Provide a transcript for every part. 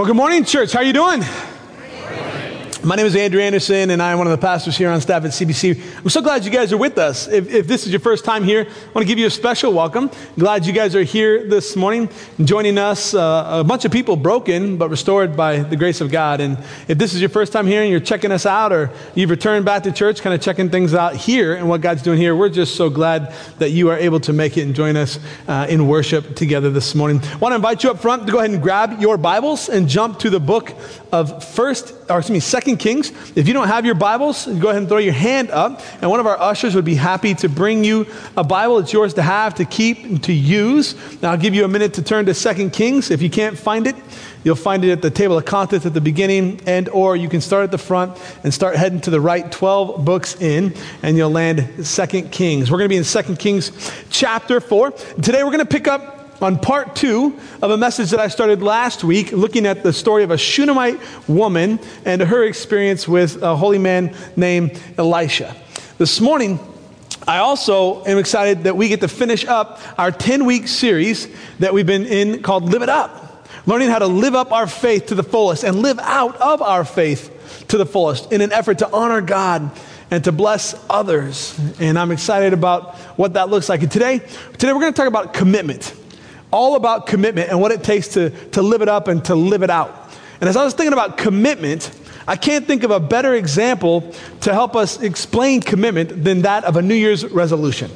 Well, good morning, church. How are you doing? My name is Andrew Anderson, and I'm one of the pastors here on staff at CBC. I'm so glad you guys are with us. If, if, this is your first time here, I want to give you a special welcome. Glad you guys are here this morning, joining us. Uh, a bunch of people broken, but restored by the grace of God. And if this is your first time here and you're checking us out, or you've returned back to church, kind of checking things out here and what God's doing here, we're just so glad that you are able to make it and join us uh, in worship together this morning. I want to invite you up front to go ahead and grab your Bibles and jump to the book of First, or excuse me, Second Kings. If you don't have your Bibles, go ahead and throw your hand up, and one of our ushers would be happy to bring you a Bible. It's yours to have, to keep, and to use. Now, I'll give you a minute to turn to Second Kings. If you can't find it, you'll find it at the table of contents at the beginning, and or you can start at the front and start heading to the right 12 books in, and you'll land Second Kings. We're going to be in Second Kings chapter 4. Today, we're going to pick up on part two of a message that I started last week, looking at the story of a Shunammite woman and her experience with a holy man named Elisha. This morning, I also am excited that we get to finish up our 10 week series that we've been in called Live It Up, learning how to live up our faith to the fullest and live out of our faith to the fullest in an effort to honor God and to bless others. And I'm excited about what that looks like. And today, today we're going to talk about commitment all about commitment and what it takes to, to live it up and to live it out. And as I was thinking about commitment, I can't think of a better example to help us explain commitment than that of a New Year's resolution.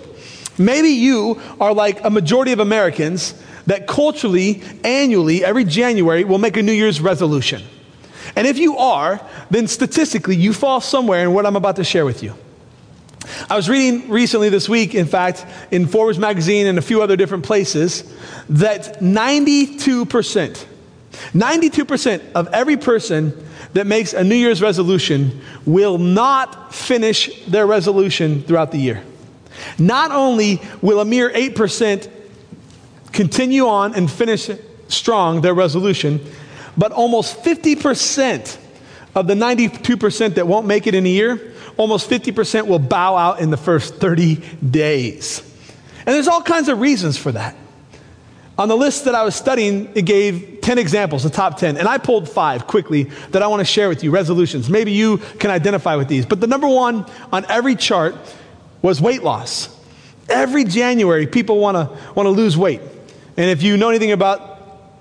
Maybe you are like a majority of Americans that culturally, annually, every January, will make a New Year's resolution. And if you are, then statistically, you fall somewhere in what I'm about to share with you. I was reading recently this week, in fact, in Forbes magazine and a few other different places, that 92%, 92% of every person that makes a New Year's resolution will not finish their resolution throughout the year. Not only will a mere 8% continue on and finish strong their resolution, but almost 50% of the 92% that won't make it in a year almost 50% will bow out in the first 30 days. And there's all kinds of reasons for that. On the list that I was studying, it gave 10 examples, the top 10. And I pulled five quickly that I want to share with you resolutions. Maybe you can identify with these. But the number one on every chart was weight loss. Every January, people want to want to lose weight. And if you know anything about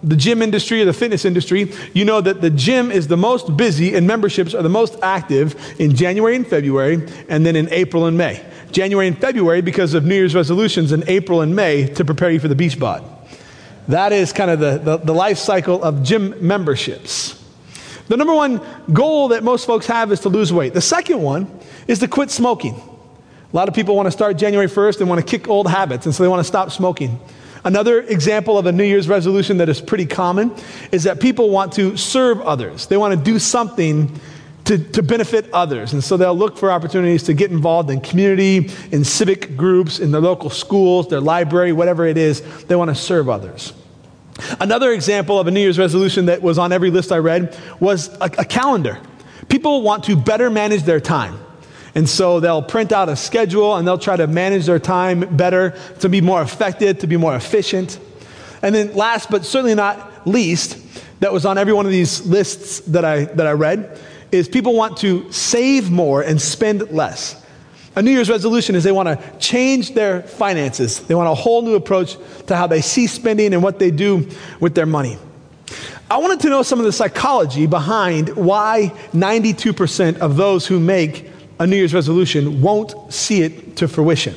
the gym industry or the fitness industry, you know that the gym is the most busy and memberships are the most active in January and February, and then in April and May. January and February because of New Year's resolutions, in April and May to prepare you for the beach bod. That is kind of the, the, the life cycle of gym memberships. The number one goal that most folks have is to lose weight. The second one is to quit smoking. A lot of people want to start January 1st and want to kick old habits, and so they want to stop smoking. Another example of a New Year's resolution that is pretty common is that people want to serve others. They want to do something to, to benefit others. And so they'll look for opportunities to get involved in community, in civic groups, in their local schools, their library, whatever it is. They want to serve others. Another example of a New Year's resolution that was on every list I read was a, a calendar. People want to better manage their time. And so they'll print out a schedule and they'll try to manage their time better to be more effective, to be more efficient. And then, last but certainly not least, that was on every one of these lists that I, that I read, is people want to save more and spend less. A New Year's resolution is they want to change their finances. They want a whole new approach to how they see spending and what they do with their money. I wanted to know some of the psychology behind why 92% of those who make a New Year's resolution won't see it to fruition.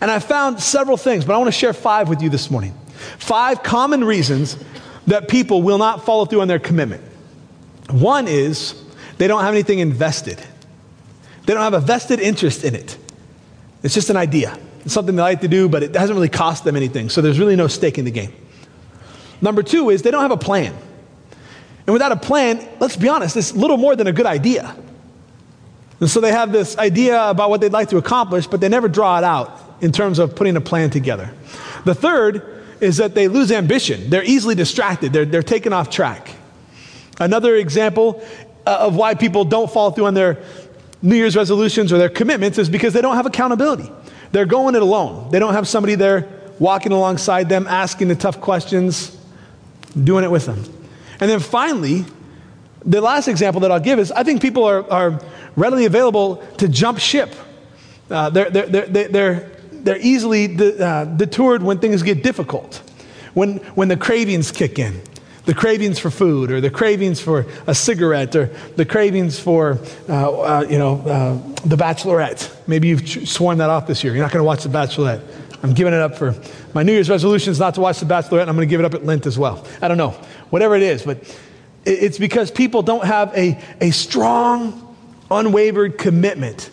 And I found several things, but I want to share five with you this morning. Five common reasons that people will not follow through on their commitment. One is they don't have anything invested, they don't have a vested interest in it. It's just an idea. It's something they like to do, but it hasn't really cost them anything, so there's really no stake in the game. Number two is they don't have a plan. And without a plan, let's be honest, it's little more than a good idea. And so they have this idea about what they'd like to accomplish, but they never draw it out in terms of putting a plan together. The third is that they lose ambition. They're easily distracted, they're, they're taken off track. Another example uh, of why people don't follow through on their New Year's resolutions or their commitments is because they don't have accountability. They're going it alone. They don't have somebody there walking alongside them, asking the tough questions, doing it with them. And then finally, the last example that I'll give is I think people are, are readily available to jump ship. Uh, they're, they're, they're, they're, they're easily de- uh, detoured when things get difficult, when, when the cravings kick in. The cravings for food, or the cravings for a cigarette, or the cravings for, uh, uh you know, uh, The Bachelorette. Maybe you've sworn that off this year. You're not going to watch The Bachelorette. I'm giving it up for my New Year's resolution is not to watch The Bachelorette, and I'm going to give it up at Lent as well. I don't know, whatever it is, but it's because people don't have a, a strong, unwavered commitment,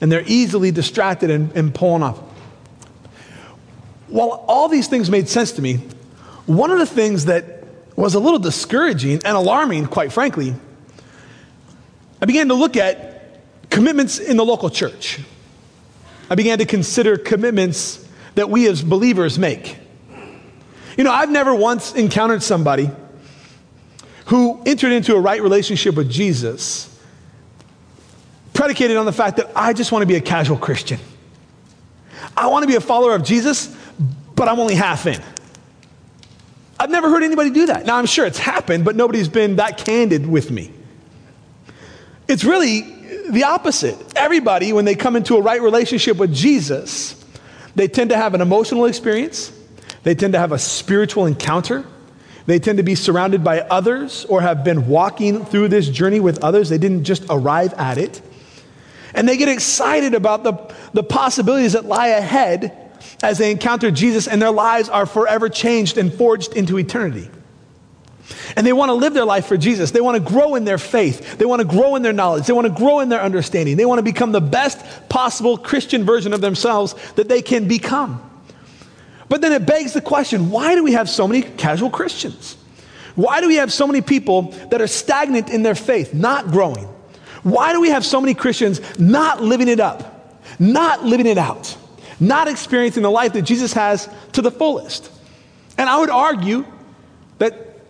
and they're easily distracted and, and pulling off. While all these things made sense to me, one of the things that was a little discouraging and alarming, quite frankly, I began to look at commitments in the local church. I began to consider commitments that we as believers make. You know, I've never once encountered somebody who entered into a right relationship with Jesus predicated on the fact that I just want to be a casual Christian. I want to be a follower of Jesus, but I'm only half in. I've never heard anybody do that. Now, I'm sure it's happened, but nobody's been that candid with me. It's really the opposite. Everybody, when they come into a right relationship with Jesus, they tend to have an emotional experience, they tend to have a spiritual encounter, they tend to be surrounded by others or have been walking through this journey with others. They didn't just arrive at it. And they get excited about the, the possibilities that lie ahead as they encounter Jesus, and their lives are forever changed and forged into eternity. And they want to live their life for Jesus. They want to grow in their faith. They want to grow in their knowledge. They want to grow in their understanding. They want to become the best possible Christian version of themselves that they can become. But then it begs the question why do we have so many casual Christians? Why do we have so many people that are stagnant in their faith, not growing? Why do we have so many Christians not living it up, not living it out, not experiencing the life that Jesus has to the fullest? And I would argue that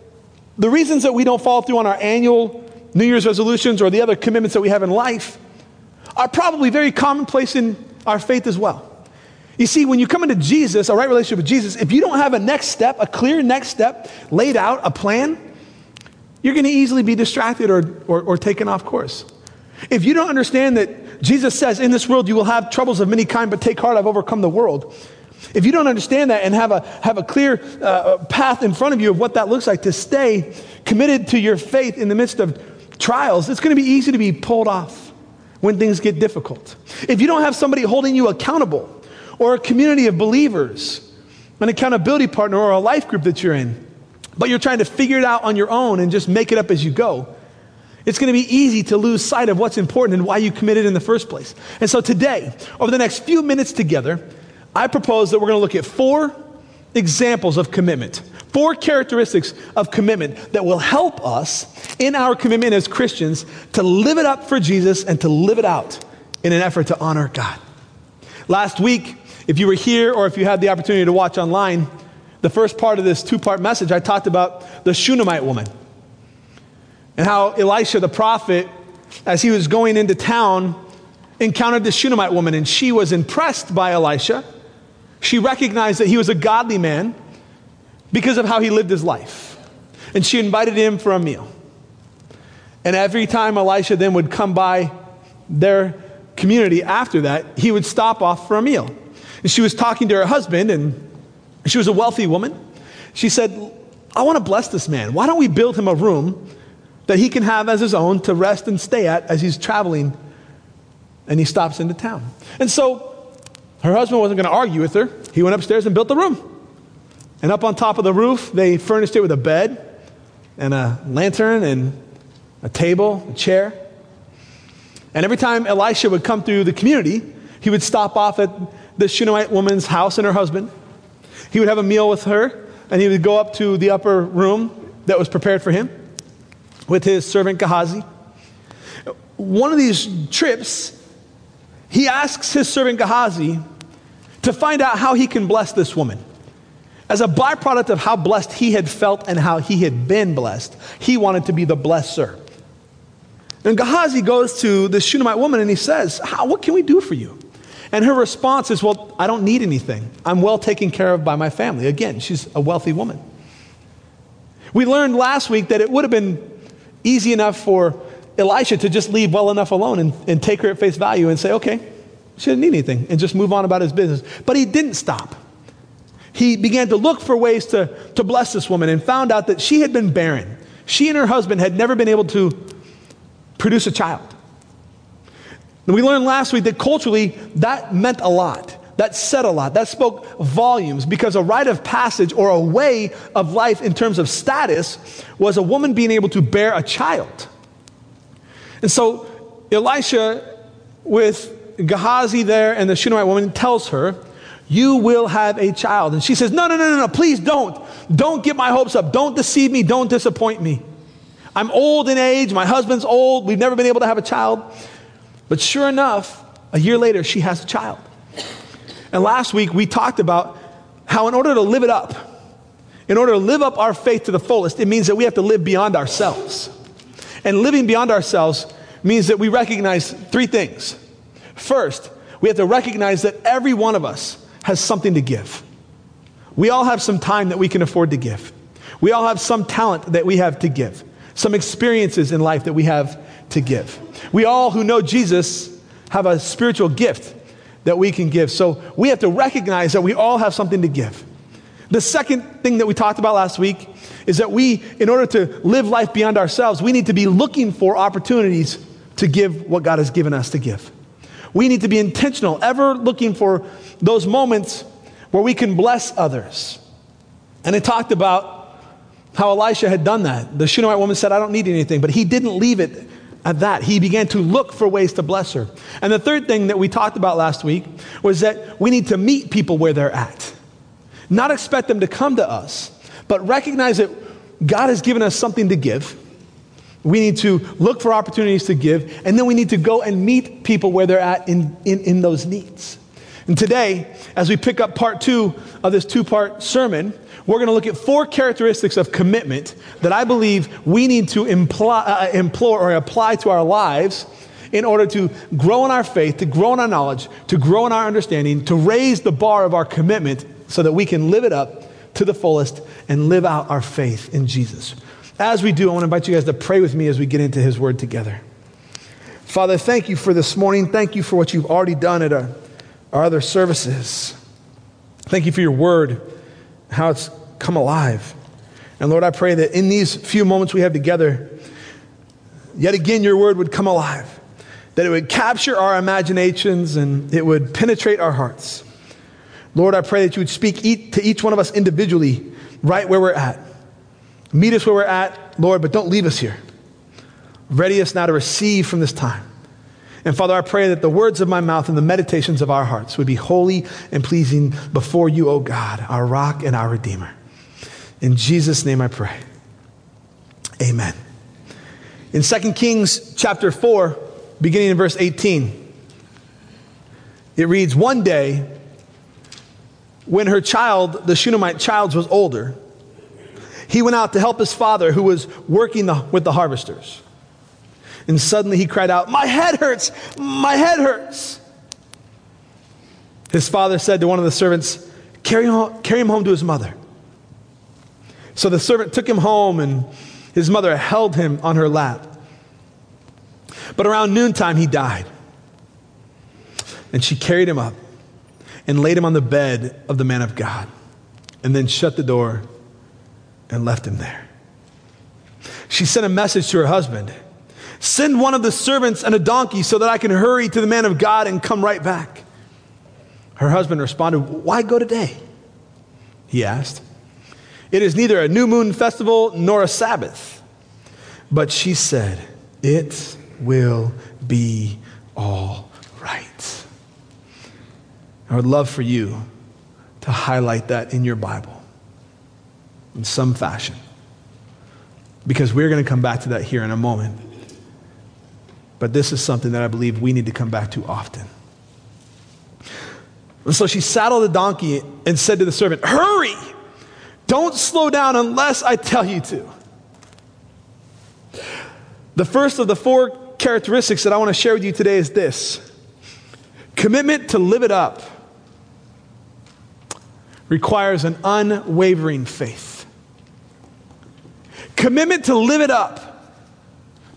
the reasons that we don't follow through on our annual New Year's resolutions or the other commitments that we have in life are probably very commonplace in our faith as well. You see, when you come into Jesus, a right relationship with Jesus, if you don't have a next step, a clear next step laid out, a plan, you're going to easily be distracted or, or, or, taken off course. If you don't understand that Jesus says, In this world you will have troubles of many kind, but take heart, I've overcome the world. If you don't understand that and have a, have a clear uh, path in front of you of what that looks like to stay committed to your faith in the midst of trials, it's going to be easy to be pulled off when things get difficult. If you don't have somebody holding you accountable, or a community of believers, an accountability partner, or a life group that you're in, but you're trying to figure it out on your own and just make it up as you go, it's going to be easy to lose sight of what's important and why you committed in the first place. And so today, over the next few minutes together, I propose that we're going to look at four examples of commitment, four characteristics of commitment that will help us in our commitment as Christians to live it up for Jesus and to live it out in an effort to honor God. Last week, if you were here or if you had the opportunity to watch online, the first part of this two part message, I talked about the Shunammite woman and how Elisha the prophet, as he was going into town, encountered this Shunammite woman and she was impressed by Elisha. She recognized that he was a godly man because of how he lived his life. And she invited him for a meal. And every time Elisha then would come by their community after that, he would stop off for a meal. She was talking to her husband, and she was a wealthy woman. She said, I want to bless this man. Why don't we build him a room that he can have as his own to rest and stay at as he's traveling and he stops into town? And so her husband wasn't going to argue with her. He went upstairs and built the room. And up on top of the roof, they furnished it with a bed and a lantern and a table, a chair. And every time Elisha would come through the community, he would stop off at the Shunammite woman's house and her husband. He would have a meal with her, and he would go up to the upper room that was prepared for him with his servant Gehazi. One of these trips, he asks his servant Gehazi to find out how he can bless this woman. As a byproduct of how blessed he had felt and how he had been blessed, he wanted to be the blesser. And Gehazi goes to the Shunammite woman and he says, What can we do for you? And her response is, Well, I don't need anything. I'm well taken care of by my family. Again, she's a wealthy woman. We learned last week that it would have been easy enough for Elisha to just leave well enough alone and, and take her at face value and say, okay, she didn't need anything, and just move on about his business. But he didn't stop. He began to look for ways to, to bless this woman and found out that she had been barren. She and her husband had never been able to produce a child. And we learned last week that culturally that meant a lot. That said a lot. That spoke volumes because a rite of passage or a way of life in terms of status was a woman being able to bear a child. And so Elisha, with Gehazi there and the Shunammite woman, tells her, You will have a child. And she says, No, no, no, no, no, please don't. Don't get my hopes up. Don't deceive me. Don't disappoint me. I'm old in age. My husband's old. We've never been able to have a child. But sure enough, a year later, she has a child. And last week we talked about how, in order to live it up, in order to live up our faith to the fullest, it means that we have to live beyond ourselves. And living beyond ourselves means that we recognize three things. First, we have to recognize that every one of us has something to give. We all have some time that we can afford to give. We all have some talent that we have to give, some experiences in life that we have to give. We all who know Jesus have a spiritual gift that we can give. So we have to recognize that we all have something to give. The second thing that we talked about last week is that we, in order to live life beyond ourselves, we need to be looking for opportunities to give what God has given us to give. We need to be intentional, ever looking for those moments where we can bless others. And it talked about how Elisha had done that. The Shunammite woman said, I don't need anything, but he didn't leave it at that. He began to look for ways to bless her. And the third thing that we talked about last week was that we need to meet people where they're at. Not expect them to come to us, but recognize that God has given us something to give. We need to look for opportunities to give, and then we need to go and meet people where they're at in, in, in those needs. And today, as we pick up part two of this two part sermon, we're going to look at four characteristics of commitment that I believe we need to imply, uh, implore or apply to our lives in order to grow in our faith, to grow in our knowledge, to grow in our understanding, to raise the bar of our commitment so that we can live it up to the fullest and live out our faith in Jesus. As we do, I want to invite you guys to pray with me as we get into His Word together. Father, thank you for this morning. Thank you for what you've already done at our, our other services. Thank you for your Word how it's come alive. And Lord, I pray that in these few moments we have together, yet again your word would come alive, that it would capture our imaginations and it would penetrate our hearts. Lord, I pray that you would speak to each one of us individually, right where we're at. Meet us where we're at, Lord, but don't leave us here. Ready us now to receive from this time. And Father, I pray that the words of my mouth and the meditations of our hearts would be holy and pleasing before you, O God, our rock and our redeemer. In Jesus' name I pray. Amen. In 2 Kings chapter 4, beginning in verse 18, it reads One day, when her child, the Shunammite child, was older, he went out to help his father who was working the, with the harvesters. And suddenly he cried out, My head hurts! My head hurts! His father said to one of the servants, Carry him home, carry him home to his mother. So the servant took him home, and his mother held him on her lap. But around noontime, he died. And she carried him up and laid him on the bed of the man of God, and then shut the door and left him there. She sent a message to her husband Send one of the servants and a donkey so that I can hurry to the man of God and come right back. Her husband responded, Why go today? He asked. It is neither a new moon festival nor a Sabbath. But she said, It will be all right. I would love for you to highlight that in your Bible in some fashion. Because we're going to come back to that here in a moment. But this is something that I believe we need to come back to often. And so she saddled the donkey and said to the servant, Hurry! Don't slow down unless I tell you to. The first of the four characteristics that I want to share with you today is this commitment to live it up requires an unwavering faith. commitment to live it up.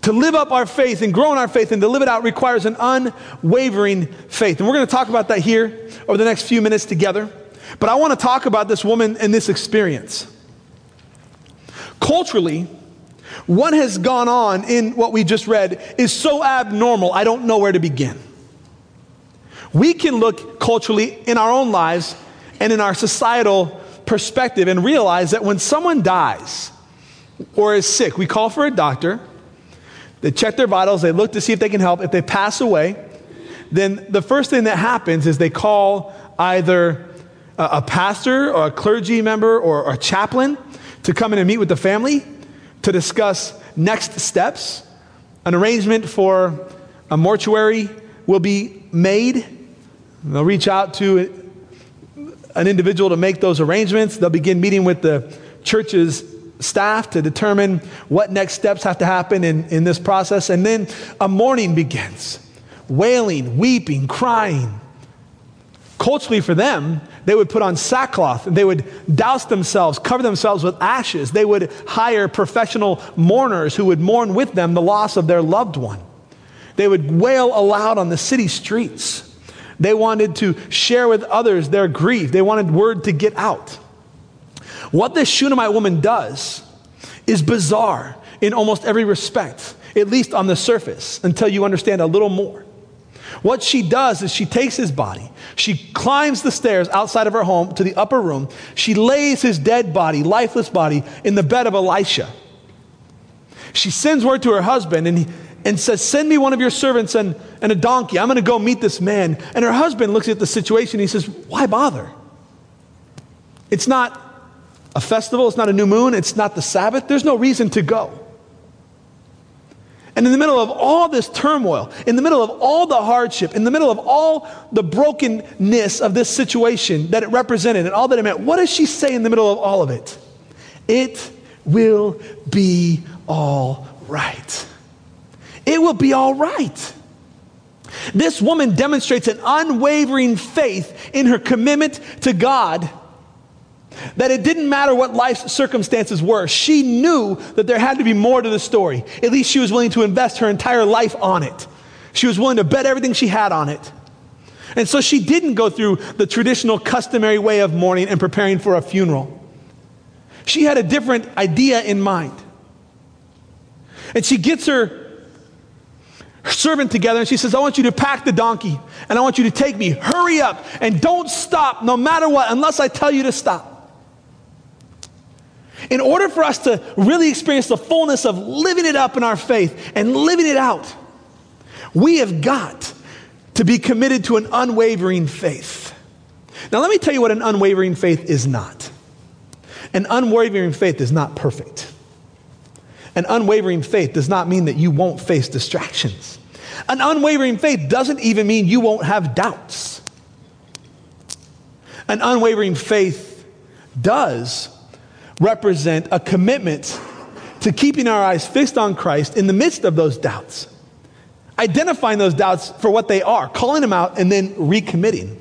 To live up our faith and grow in our faith and to live it out requires an unwavering faith. And we're going to talk about that here over the next few minutes together. But I want to talk about this woman and this experience. Culturally, what has gone on in what we just read is so abnormal, I don't know where to begin. We can look culturally in our own lives and in our societal perspective and realize that when someone dies or is sick, we call for a doctor, they check their vitals, they look to see if they can help. If they pass away, then the first thing that happens is they call either a, pastor or a clergy member or, or a chaplain to come in and meet with the family to discuss next steps. An arrangement for a mortuary will be made. They'll reach out to an individual to make those arrangements. They'll begin meeting with the church's staff to determine what next steps have to happen in, in this process. And then a mourning begins wailing, weeping, crying. Culturally, for them, they would put on sackcloth and they would douse themselves, cover themselves with ashes. They would hire professional mourners who would mourn with them the loss of their loved one. They would wail aloud on the city streets. They wanted to share with others their grief. They wanted word to get out. What this Shunammite woman does is bizarre in almost every respect, at least on the surface, until you understand a little more. What she does is she takes his body, she climbs the stairs outside of her home to the upper room, she lays his dead body, lifeless body, in the bed of Elisha. She sends word to her husband and, he, and says, Send me one of your servants and, and a donkey. I'm going to go meet this man. And her husband looks at the situation he says, Why bother? It's not a festival, it's not a new moon, it's not the Sabbath. There's no reason to go. And in the middle of all this turmoil, in the middle of all the hardship, in the middle of all the brokenness of this situation that it represented and all that it meant, what does she say in the middle of all of it? It will be all right. It will be all right. This woman demonstrates an unwavering faith in her commitment to God that it didn't matter what life's circumstances were. She knew that there had to be more to the story. At least she was willing to invest her entire life on it. She was willing to bet everything she had on it. And so she didn't go through the traditional customary way of mourning and preparing for a funeral. She had a different idea in mind. And she gets her servant together and she says, I want you to pack the donkey and I want you to take me. Hurry up and don't stop no matter what unless I tell you to stop. In order for us to really experience the fullness of living it up in our faith and living it out, we have got to be committed to an unwavering faith. Now, let me tell you what an unwavering faith is not. An unwavering faith is not perfect. An unwavering faith does not mean that you won't face distractions. An unwavering faith doesn't even mean you won't have doubts. An unwavering faith does represent a commitment to keeping our eyes fixed on Christ in the midst of those doubts, identifying those doubts for what they are, calling them out, and then recommitting.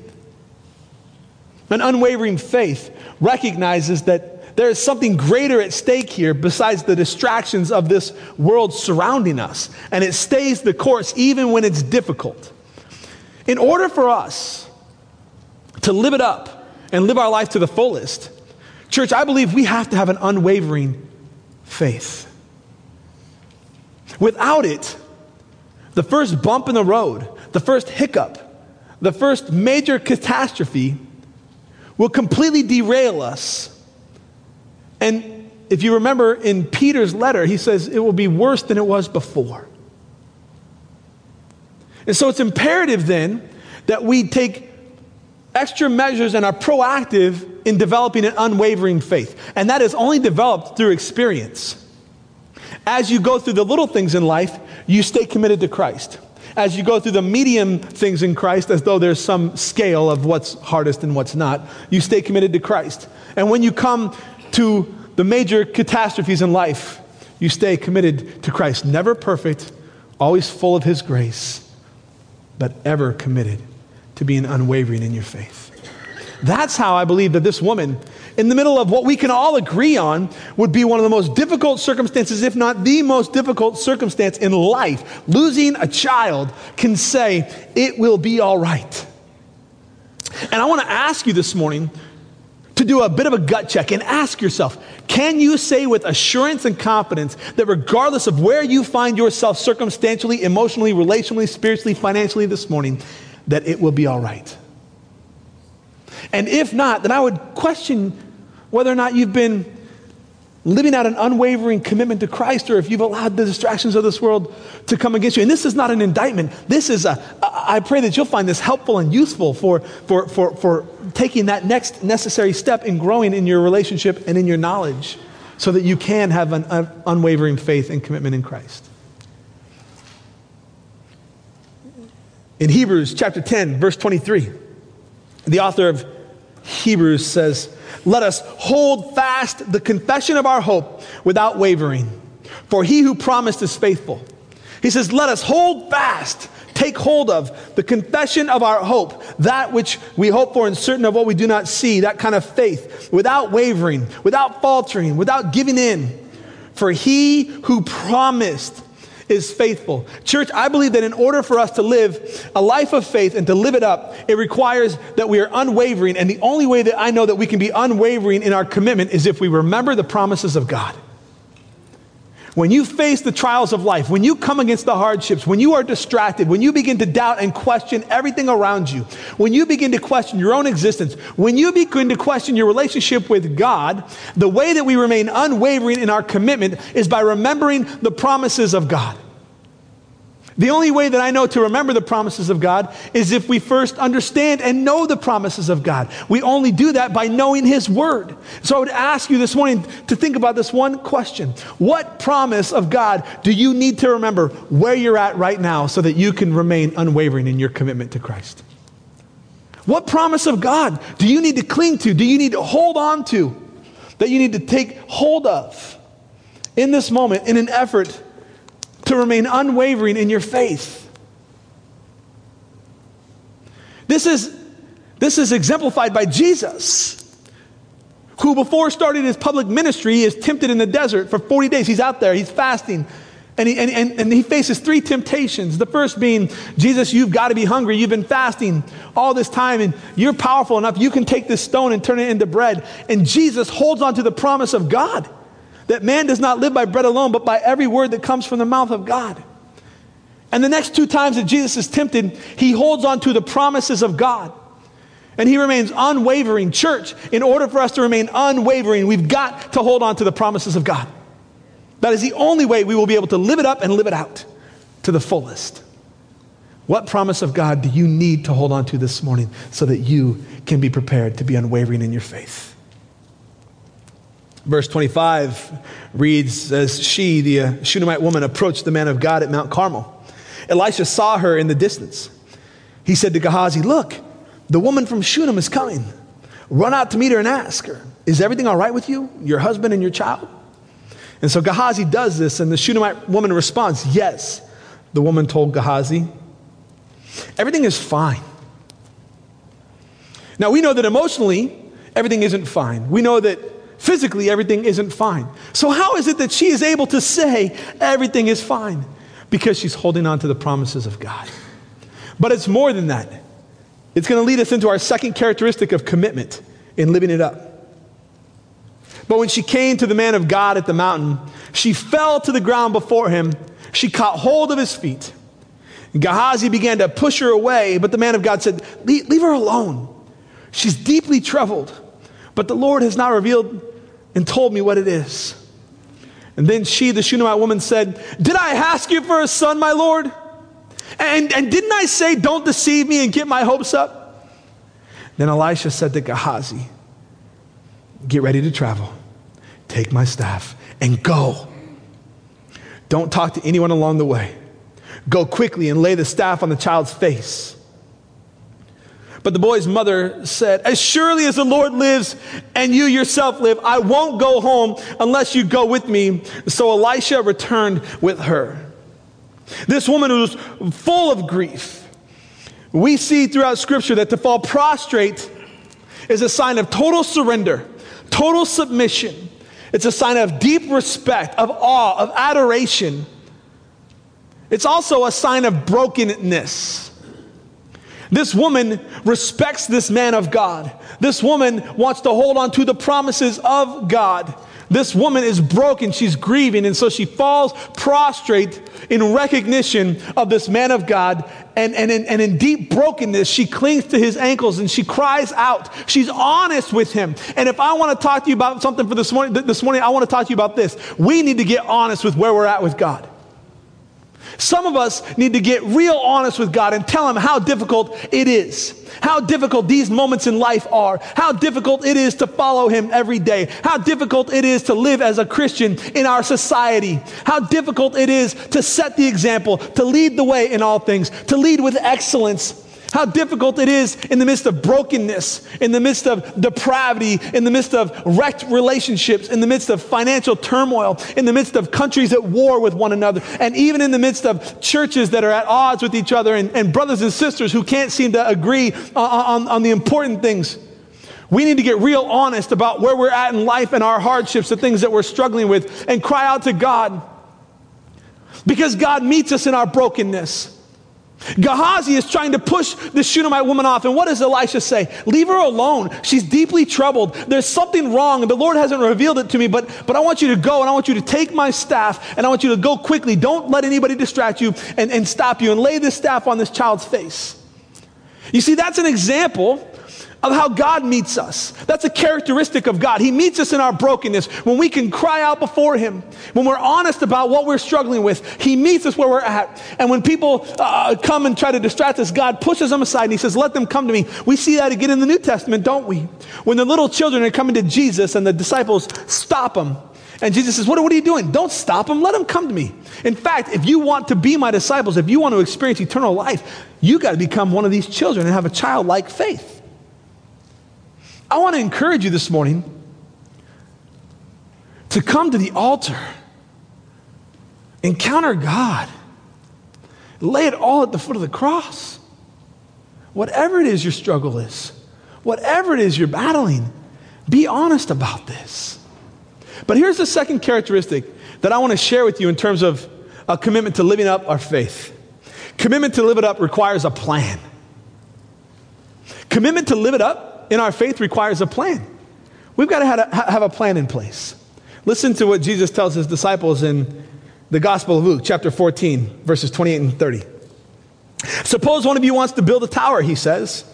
An unwavering faith recognizes that there is something greater at stake here besides the distractions of this world surrounding us, and it stays the course even when it's difficult. In order for us to live it up and live our life to the fullest, Church, I believe we have to have an unwavering faith. Without it, the first bump in the road, the first hiccup, the first major catastrophe will completely derail us. And if you remember in Peter's letter, he says it will be worse than it was before. And so it's imperative then that we take extra measures and are proactive in developing an unwavering faith. And that is only developed through experience. As you go through the little things in life, you stay committed to Christ. As you go through the medium things in Christ, as though there's some scale of what's hardest and what's not, you stay committed to Christ. And when you come to the major catastrophes in life, you stay committed to Christ. Never perfect, always full of His grace, but ever committed to being unwavering in your faith. That's how I believe that this woman in the middle of what we can all agree on would be one of the most difficult circumstances, if not the most difficult circumstance in life. Losing a child can say, It will be all right. And I want to ask you this morning to do a bit of a gut check and ask yourself can you say with assurance and confidence that regardless of where you find yourself circumstantially, emotionally, relationally, spiritually, financially this morning, that it will be all right? And if not, then I would question whether or not you've been living out an unwavering commitment to Christ or if you've allowed the distractions of this world to come against you. And this is not an indictment. This is a, I pray that you'll find this helpful and useful for, for, for, for taking that next necessary step in growing in your relationship and in your knowledge so that you can have an unwavering faith and commitment in Christ. In Hebrews chapter 10, verse 23, the author of Hebrews says, Let us hold fast the confession of our hope without wavering, for he who promised is faithful. He says, Let us hold fast, take hold of the confession of our hope, that which we hope for and certain of what we do not see, that kind of faith, without wavering, without faltering, without giving in. For he who promised is faithful. Church, I believe that in order for us to live a life of faith and to live it up, it requires that we are unwavering. And the only way that I know that we can be unwavering in our commitment is if we remember the promises of God. When you face the trials of life, when you come against the hardships, when you are distracted, when you begin to doubt and question everything around you, when you begin to question your own existence, when you begin to question your relationship with God, the way that we remain unwavering in our commitment is by remembering the promises of God. The only way that I know to remember the promises of God is if we first understand and know the promises of God. We only do that by knowing His Word. So I would ask you this morning to think about this one question What promise of God do you need to remember where you're at right now so that you can remain unwavering in your commitment to Christ? What promise of God do you need to cling to? Do you need to hold on to? That you need to take hold of in this moment in an effort to remain unwavering in your faith. This is, this is exemplified by Jesus, who before starting his public ministry is tempted in the desert for 40 days. He's out there, he's fasting. And he, and, and, and he faces three temptations. The first being, Jesus, you've got to be hungry. You've been fasting all this time, and you're powerful enough. You can take this stone and turn it into bread. And Jesus holds on to the promise of God that man does not live by bread alone, but by every word that comes from the mouth of God. And the next two times that Jesus is tempted, he holds on to the promises of God. And he remains unwavering. Church, in order for us to remain unwavering, we've got to hold on to the promises of God. That is the only way we will be able to live it up and live it out to the fullest. What promise of God do you need to hold on to this morning so that you can be prepared to be unwavering in your faith? Verse 25 reads As she, the uh, Shunammite woman, approached the man of God at Mount Carmel, Elisha saw her in the distance. He said to Gehazi, Look, the woman from Shunem is coming. Run out to meet her and ask her, Is everything all right with you, your husband, and your child? And so Gehazi does this, and the Shunammite woman responds, Yes. The woman told Gehazi, Everything is fine. Now we know that emotionally, everything isn't fine. We know that physically everything isn't fine. So, how is it that she is able to say everything is fine? Because she's holding on to the promises of God. But it's more than that. It's going to lead us into our second characteristic of commitment in living it up. But when she came to the man of God at the mountain, she fell to the ground before him. She caught hold of his feet. Gehazi began to push her away, but the man of God said, Leave, leave her alone. She's deeply troubled, but the Lord has not revealed and told me what it is. And then she, the Shunammite woman, said, Did I ask you for a son, my Lord? And, and didn't I say, Don't deceive me and get my hopes up? Then Elisha said to Gehazi, Get ready to travel. Take my staff and go. Don't talk to anyone along the way. Go quickly and lay the staff on the child's face. But the boy's mother said, As surely as the Lord lives and you yourself live, I won't go home unless you go with me. So Elisha returned with her. This woman was full of grief. We see throughout Scripture that to fall prostrate is a sign of total surrender, total submission. It's a sign of deep respect, of awe, of adoration. It's also a sign of brokenness. This woman respects this man of God. This woman wants to hold on to the promises of God. This woman is broken. She's grieving. And so she falls prostrate in recognition of this man of God. And, and, in, and in deep brokenness, she clings to his ankles and she cries out. She's honest with him. And if I want to talk to you about something for this morning, this morning, I want to talk to you about this. We need to get honest with where we're at with God. Some of us need to get real honest with God and tell Him how difficult it is, how difficult these moments in life are, how difficult it is to follow Him every day, how difficult it is to live as a Christian in our society, how difficult it is to set the example, to lead the way in all things, to lead with excellence how difficult it is in the midst of brokenness, in the midst of depravity, in the midst of wrecked relationships, in the midst of financial turmoil, in the midst of countries at war with one another, and even in the midst of churches that are at odds with each other and, and brothers and sisters who can't seem to agree on, on, on the important things. We need to get real honest about where we're at in life and our hardships, the things that we're struggling with, and cry out to God. Because God meets us in our brokenness. Gehazi is trying to push the Shunammite woman off. And what does Elisha say? Leave her alone. She's deeply troubled. There's something wrong, and the Lord hasn't revealed it to me, but, but I want you to go, and I want you to take my staff, and I want you to go quickly. Don't let anybody distract you and, and stop you, and lay this staff on this child's face. You see, that's an example of how God meets us. That's a characteristic of God. He meets us in our brokenness when we can cry out before Him, when we're honest about what we're struggling with. He meets us where we're at. And when people uh, come and try to distract us, God pushes them aside and He says, Let them come to me. We see that again in the New Testament, don't we? When the little children are coming to Jesus and the disciples stop them. And Jesus says, what, what are you doing? Don't stop them. Let them come to me. In fact, if you want to be my disciples, if you want to experience eternal life, you got to become one of these children and have a childlike faith. I want to encourage you this morning to come to the altar, encounter God, lay it all at the foot of the cross. Whatever it is your struggle is, whatever it is you're battling, be honest about this. But here's the second characteristic that I want to share with you in terms of a commitment to living up our faith. Commitment to live it up requires a plan. Commitment to live it up in our faith requires a plan. We've got to have a, plan in place. Listen to what Jesus tells his disciples in the Gospel of Luke, chapter 14, verses 28 and 30. Suppose one of you wants to build a tower, he says.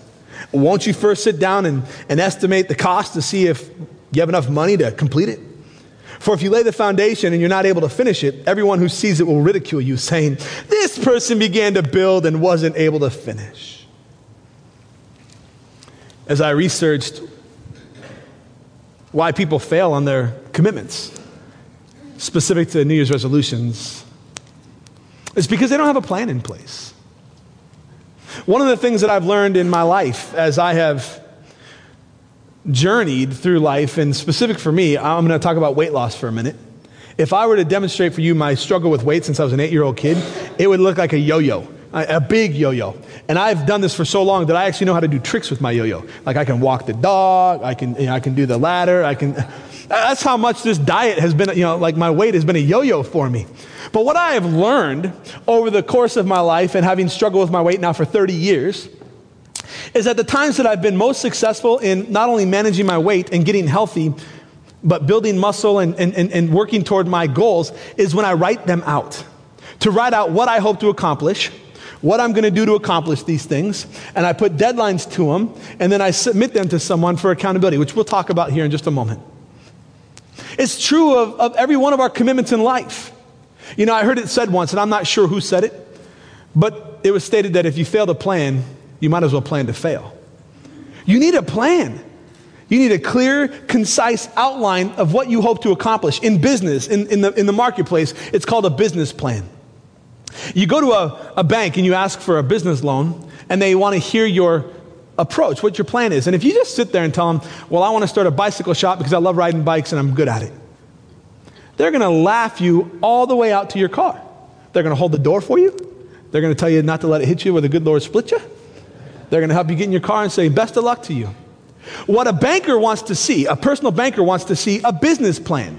Won't you first sit down and, and estimate the cost to see if you have enough money to complete it? For if you lay the foundation and you're not able to finish it, everyone who sees it will ridicule you, saying, This person began to build and wasn't able to finish as I researched why people fail on their commitments, specific to New Year's resolutions, it's because they don't have a plan in place. One of the things that I've learned in my life as I have journeyed through life, and specific for me, I'm going to talk about weight loss for a minute. If I were to demonstrate for you my struggle with weight since I was an eight year old kid, it would look like a yo yo a big yo-yo. And I've done this for so long that I actually know how to do tricks with my yo-yo. Like I can walk the dog, I can, you know, I can do the ladder, I can. That's how much this diet has been, you know, like my weight has been a yo-yo for me. But what I have learned over the course of my life and having struggled with my weight now for 30 years is that the times that I've been most successful in not only managing my weight and getting healthy, but building muscle and, and, and working toward my goals is when I write them out. To write out what I hope to accomplish, what I'm going to do to accomplish these things, and I put deadlines to them, and then I submit them to someone for accountability, which we'll talk about here in just a moment. It's true of, of every one of our commitments in life. You know, I heard it said once, and I'm not sure who said it, but it was stated that if you fail to plan, you might as well plan to fail. You need a plan. You need a clear, concise outline of what you hope to accomplish in business, in, in, the, in the marketplace. It's called a business plan. You go to a, a bank and you ask for a business loan, and they want to hear your approach, what your plan is. And if you just sit there and tell them, Well, I want to start a bicycle shop because I love riding bikes and I'm good at it, they're going to laugh you all the way out to your car. They're going to hold the door for you. They're going to tell you not to let it hit you where the good Lord split you. They're going to help you get in your car and say, Best of luck to you. What a banker wants to see, a personal banker wants to see a business plan,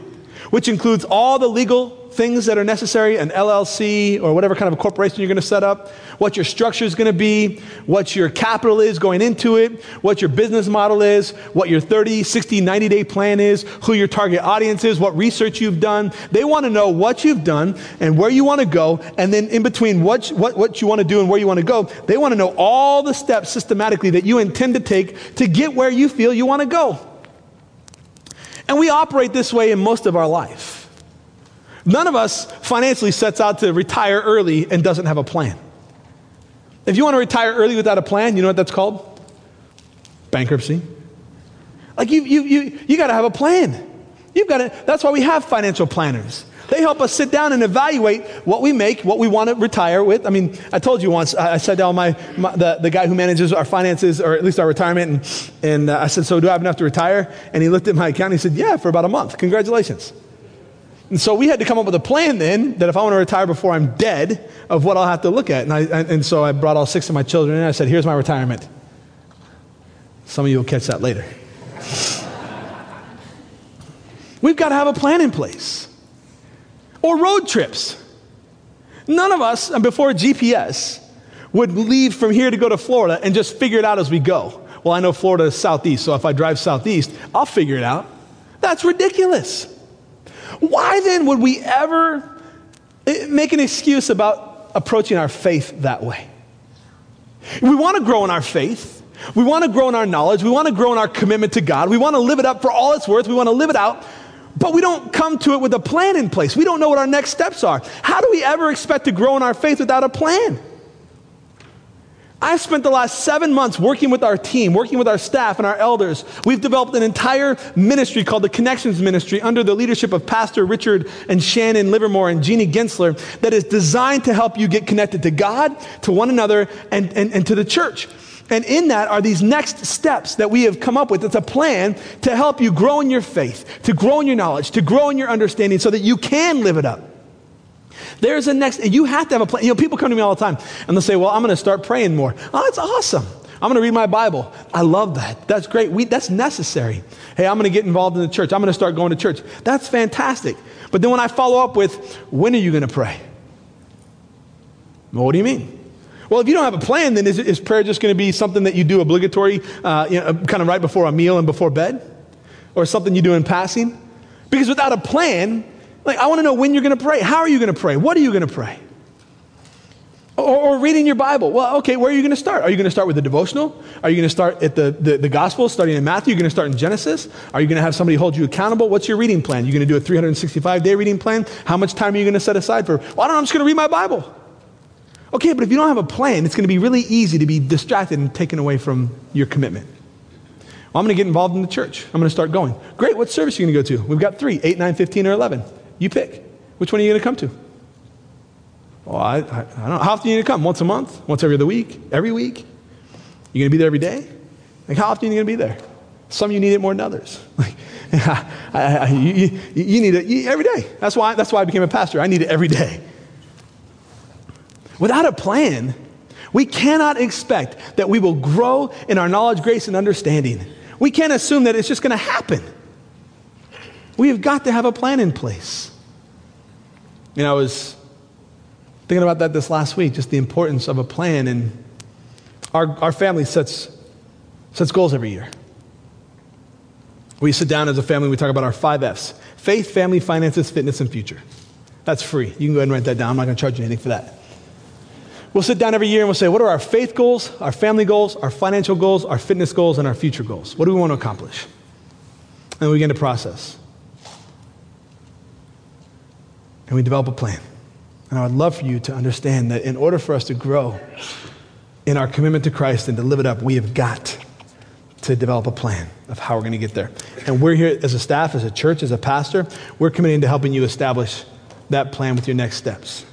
which includes all the legal things that are necessary, an LLC or whatever kind of a corporation you're going to set up, what your structure is going to be, what your capital is going into it, what your business model is, what your 30, 60, 90 day plan is, who your target audience is, what research you've done. They want to know what you've done and where you want to go. And then in between what, what, what you want to do and where you want to go, they want to know all the steps systematically that you intend to take to get where you feel you want to go. And we operate this way in most of our life. None of us financially sets out to retire early and doesn't have a plan. If you want to retire early without a plan, you know what that's called? Bankruptcy. Like you, you, you, you got to have a plan. You've got to, that's why we have financial planners. They help us sit down and evaluate what we make, what we want to retire with. I mean, I told you once, I, sat down my, my, the, the guy who manages our finances, or at least our retirement, and, and uh, I said, So do I have enough to retire? And he looked at my account and he said, Yeah, for about a month. Congratulations. And so we had to come up with a plan then that if I want to retire before I'm dead, of what I'll have to look at. And, I, and so I brought all six of my children in. I said, Here's my retirement. Some of you will catch that later. We've got to have a plan in place. Or road trips. None of us, and before GPS, would leave from here to go to Florida and just figure it out as we go. Well, I know Florida is southeast, so if I drive southeast, I'll figure it out. That's ridiculous. Why then would we ever eh, make an excuse about approaching our faith that way? We want to grow in our faith. We want to grow in our knowledge. We want to grow in our commitment to God. We want to live it up for all it's worth. We want to live it out. But we don't come to it with a plan in place. We don't know what our next steps are. How do we ever expect to grow in our faith without a plan? I've spent the last seven months working with our team, working with our staff and our elders. We've developed an entire ministry called the Connections Ministry under the leadership of Pastor Richard and Shannon Livermore and Jeannie Gensler that is designed to help you get connected to God, to one another, and, and, and to the church. And in that are these next steps that we have come up with. It's a plan to help you grow in your faith, to grow in your knowledge, to grow in your understanding so that you can live it up. There's a next, and you have to have a plan. You know, people come to me all the time and they'll say, Well, I'm going to start praying more. Oh, that's awesome. I'm going to read my Bible. I love that. That's great. We, that's necessary. Hey, I'm going to get involved in the church. I'm going to start going to church. That's fantastic. But then when I follow up with, When are you going to pray? Well, what do you mean? Well, if you don't have a plan, then is, is prayer just going to be something that you do obligatory, uh, you know, kind of right before a meal and before bed? Or something you do in passing? Because without a plan, like, I want to know when you're going to pray. How are you going to pray? What are you going to pray? Or, or, reading your Bible. Well, okay, where are you going to start? Are you going to start with the devotional? Are you going to start at the, the, the gospel, starting in Matthew? Are you going to start in Genesis? Are you going to have somebody hold you accountable? What's your reading plan? You going to do a 365 day reading plan? How much time are you going to set aside for? Well, I don't know, I'm just going to read my Bible. Okay, but if you don't have a plan, it's going to be really easy to be distracted and taken away from your commitment. Well, I'm going to get involved in the church. I'm going to start going. Great, what service are you going to go to? We've got three 8, 9, 15, or 11. You pick. Which one are you going to come to? Well, I, I, I, don't know. How often are you going to come? Once a month? Once every other week? Every week? You're going to be there every day? Like, how often are you going to be there? Some of you need it more than others. Like, I, you, you, you, need it every day. That's why, that's why I became a pastor. I need it every day. Without a plan, we cannot expect that we will grow in our knowledge, grace, and understanding. We can't assume that it's just going to happen. We have got to have a plan in place. You know, I was thinking about that this last week, just the importance of a plan. And our, our family sets, sets goals every year. We sit down as a family, we talk about our five F's faith, family, finances, fitness, and future. That's free. You can go ahead and write that down. I'm not going to charge you anything for that. We'll sit down every year and we'll say, what are our faith goals, our family goals, our financial goals, our fitness goals, and our future goals? What do we want to accomplish? And we begin to process and we develop a plan. And I would love for you to understand that in order for us to grow in our commitment to Christ and to live it up, we have got to develop a plan of how we're going to get there. And we're here as a staff, as a church, as a pastor, we're committing to helping you establish that plan with your next steps.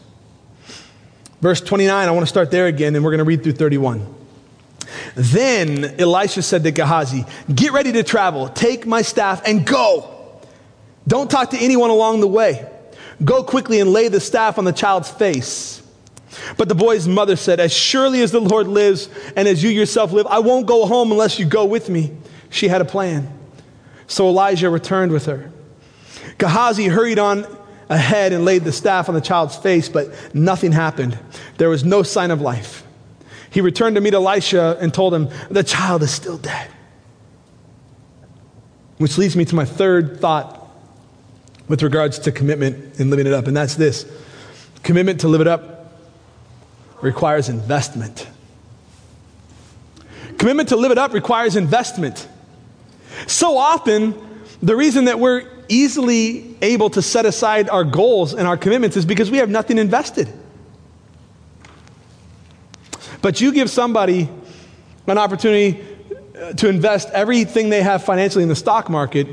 Verse 29, I want to start there again, and we're going to read through 31. Then Elisha said to Gehazi, Get ready to travel, take my staff, and go. Don't talk to anyone along the way. Go quickly and lay the staff on the child's face. But the boy's mother said, As surely as the Lord lives and as you yourself live, I won't go home unless you go with me. She had a plan. So Elijah returned with her. Gehazi hurried on ahead and laid the staff on the child's face, but nothing happened. There was no sign of life. He returned to meet Elisha and told him, The child is still dead. Which leads me to my third thought with regards to commitment and living it up, and that's this commitment to live it up requires investment. Commitment to live it up requires investment. So often, the reason that we're easily able to set aside our goals and our commitments is because we have nothing invested. But you give somebody an opportunity uh, to invest everything they have financially in the stock market,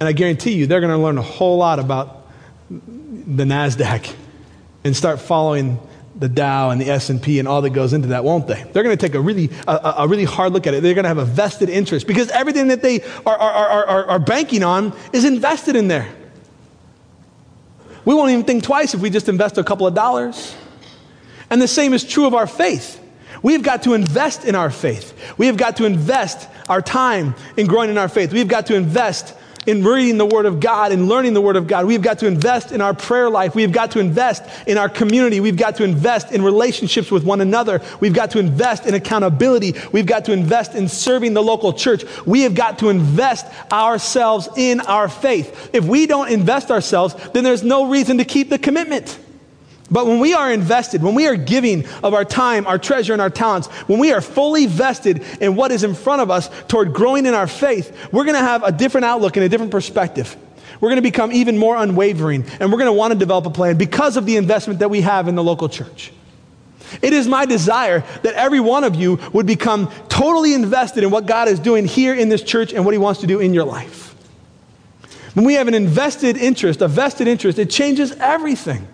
and I guarantee you they're going to learn a whole lot about the Nasdaq and start following the Dow and the S&P and all that goes into that, won't they? They're going to take a really, a, a really hard look at it. They're going to have a vested interest because everything that they are, are, are, are, banking on is invested in there. We won't even think twice if we just invest a couple of dollars. And the same is true of our faith. We've got to invest in our faith. We have got to invest our time in growing in our faith. We've got to invest in reading the Word of God and learning the Word of God. We've got to invest in our prayer life. We've got to invest in our community. We've got to invest in relationships with one another. We've got to invest in accountability. We've got to invest in serving the local church. We have got to invest ourselves in our faith. If we don't invest ourselves, then there's no reason to keep the commitment. But when we are invested, when we are giving of our time, our treasure, and our talents, when we are fully vested in what is in front of us toward growing in our faith, we're going to have a different outlook and a different perspective. We're going to become even more unwavering, and we're going to want to develop a plan because of the investment that we have in the local church. It is my desire that every one of you would become totally invested in what God is doing here in this church and what He wants to do in your life. When we have an invested interest, a vested interest, it changes everything.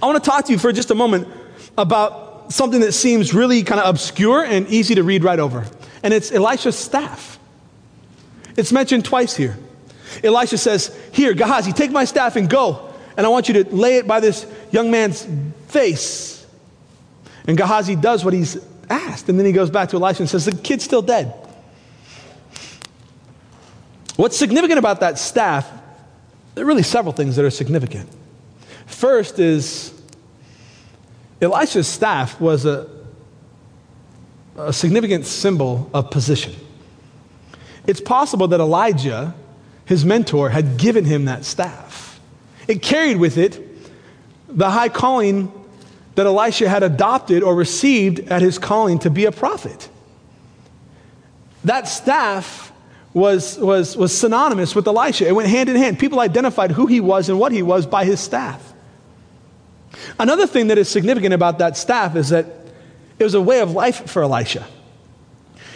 I want to talk to you for just a moment about something that seems really kind of obscure and easy to read right over. And it's Elisha's staff. It's mentioned twice here. Elisha says, Here, Gehazi, take my staff and go. And I want you to lay it by this young man's face. And Gehazi does what he's asked. And then he goes back to Elisha and says, The kid's still dead. What's significant about that staff? There are really several things that are significant. First is Elisha's staff was a, a significant symbol of position. It's possible that Elijah, his mentor, had given him that staff. It carried with it the high calling that Elisha had adopted or received at his calling to be a prophet. That staff was, was, was synonymous with Elisha. It went hand in hand. People identified who he was and what he was by his staff. Another thing that is significant about that staff is that it was a way of life for Elisha.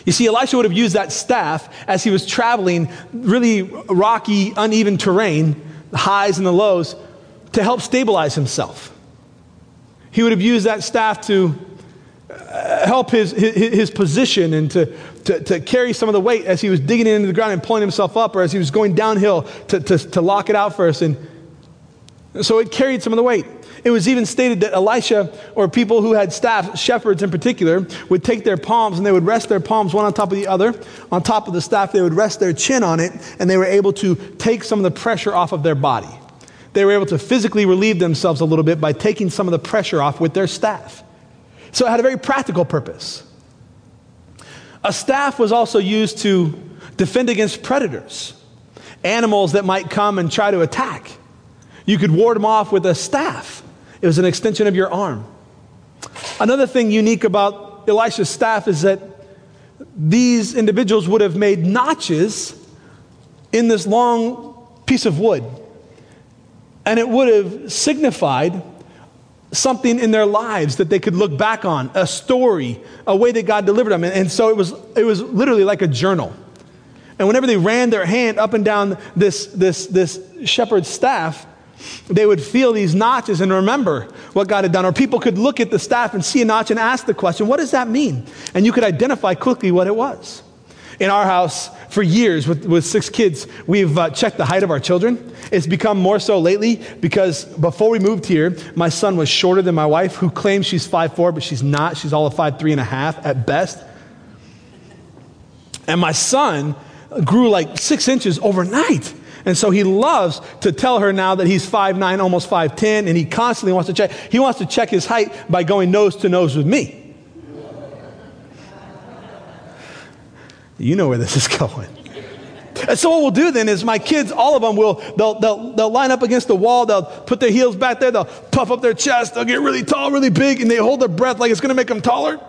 You see, Elisha would have used that staff as he was traveling really rocky, uneven terrain, the highs and the lows, to help stabilize himself. He would have used that staff to uh, help his, his, his position and to, to, to, carry some of the weight as he was digging into the ground and pulling himself up, or as he was going downhill to, to, to lock it out first. And so it carried some of the weight. It was even stated that Elisha, or people who had staff, shepherds in particular, would take their palms and they would rest their palms one on top of the other. On top of the staff, they would rest their chin on it, and they were able to take some of the pressure off of their body. They were able to physically relieve themselves a little bit by taking some of the pressure off with their staff. So it had a very practical purpose. A staff was also used to defend against predators, animals that might come and try to attack. You could ward them off with a staff. It was an extension of your arm. Another thing unique about Elisha's staff is that these individuals would have made notches in this long piece of wood. And it would have signified something in their lives that they could look back on, a story, a way that God delivered them. And, so it was, it was literally like a journal. And whenever they ran their hand up and down this, this, this shepherd's staff, they would feel these notches and remember what God had done. Or people could look at the staff and see a notch and ask the question, what does that mean? And you could identify quickly what it was. In our house, for years with, with six kids, we've uh, checked the height of our children. It's become more so lately because before we moved here, my son was shorter than my wife, who claims she's 5'4, but she's not. She's all of 5'3 and a half at best. And my son grew like six inches overnight. And so he loves to tell her now that he's 5'9, almost 5'10, and he constantly wants to check. He wants to check his height by going nose to nose with me. You know where this is going. And so what we'll do then is my kids, all of them will, they'll, they'll, they'll line up against the wall, they'll put their heels back there, they'll puff up their chest, they'll get really tall, really big, and they hold their breath like it's going to make them taller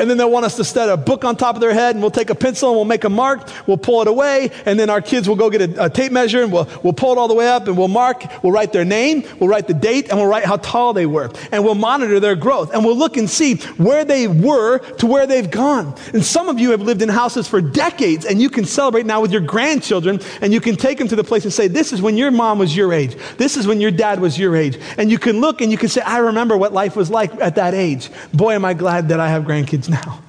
and then they'll want us to set a book on top of their head, and we'll take a pencil and we'll make a mark. We'll pull it away, and then our kids will go get a, a, tape measure and we'll, we'll pull it all the way up and we'll mark. We'll write their name, we'll write the date, and we'll write how tall they were. And we'll monitor their growth. And we'll look and see where they were to where they've gone. And some of you have lived in houses for decades, and you can celebrate now with your grandchildren, and you can take them to the place and say, This is when your mom was your age. This is when your dad was your age. And you can look and you can say, I remember what life was like at that age. Boy, am I glad that I have grandkids now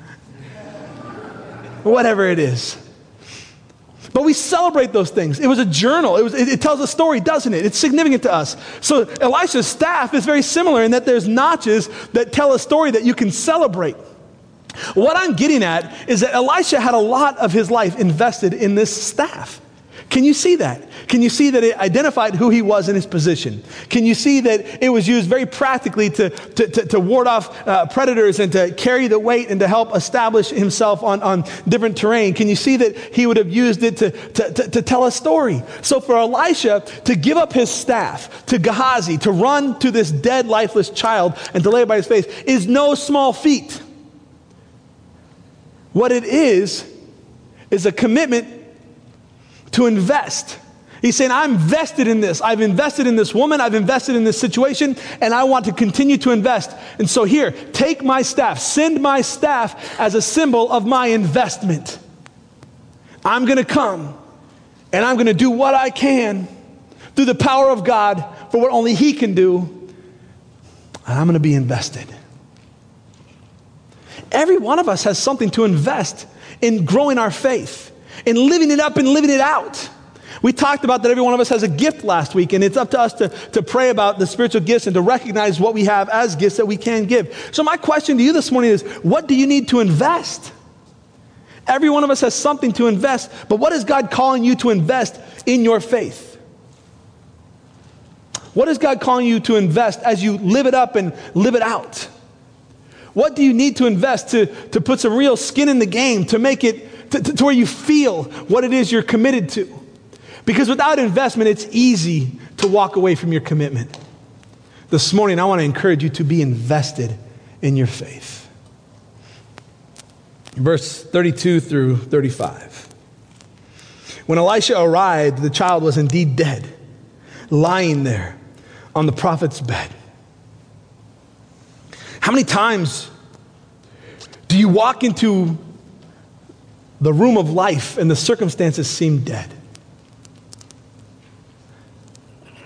whatever it is. But we celebrate those things. It was a journal. It, was, it, it, tells a story, doesn't it? It's significant to us. So Elisha's staff is very similar in that there's notches that tell a story that you can celebrate. What I'm getting at is that Elisha had a lot of his life invested in this staff. Can you see that? Can you see that it identified who he was in his position? Can you see that it was used very practically to, to, to, to ward off uh, predators and to carry the weight and to help establish himself on, on different terrain? Can you see that he would have used it to, to, to, to tell a story? So for Elisha to give up his staff to Gehazi, to run to this dead, lifeless child and to lay it by his face is no small feat. What it is, is a commitment to invest. He's saying, I'm invested in this. I've invested in this woman. I've invested in this situation, and I want to continue to invest. And so, here, take my staff. Send my staff as a symbol of my investment. I'm going to come, and I'm going to do what I can through the power of God for what only He can do, and I'm going to be invested. Every one of us has something to invest in growing our faith and living it up and living it out. We talked about that every one of us has a gift last week, and it's up to us to, to pray about the spiritual gifts and to recognize what we have as gifts that we can give. So, my question to you this morning is what do you need to invest? Every one of us has something to invest, but what is God calling you to invest in your faith? What is God calling you to invest as you live it up and live it out? What do you need to invest to, to put some real skin in the game, to make it to, to, to where you feel what it is you're committed to. Because without investment, it's easy to walk away from your commitment. This morning, I want to encourage you to be invested in your faith. Verse 32 through 35. When Elisha arrived, the child was indeed dead, lying there on the prophet's bed. How many times do you walk into the room of life and the circumstances seem dead.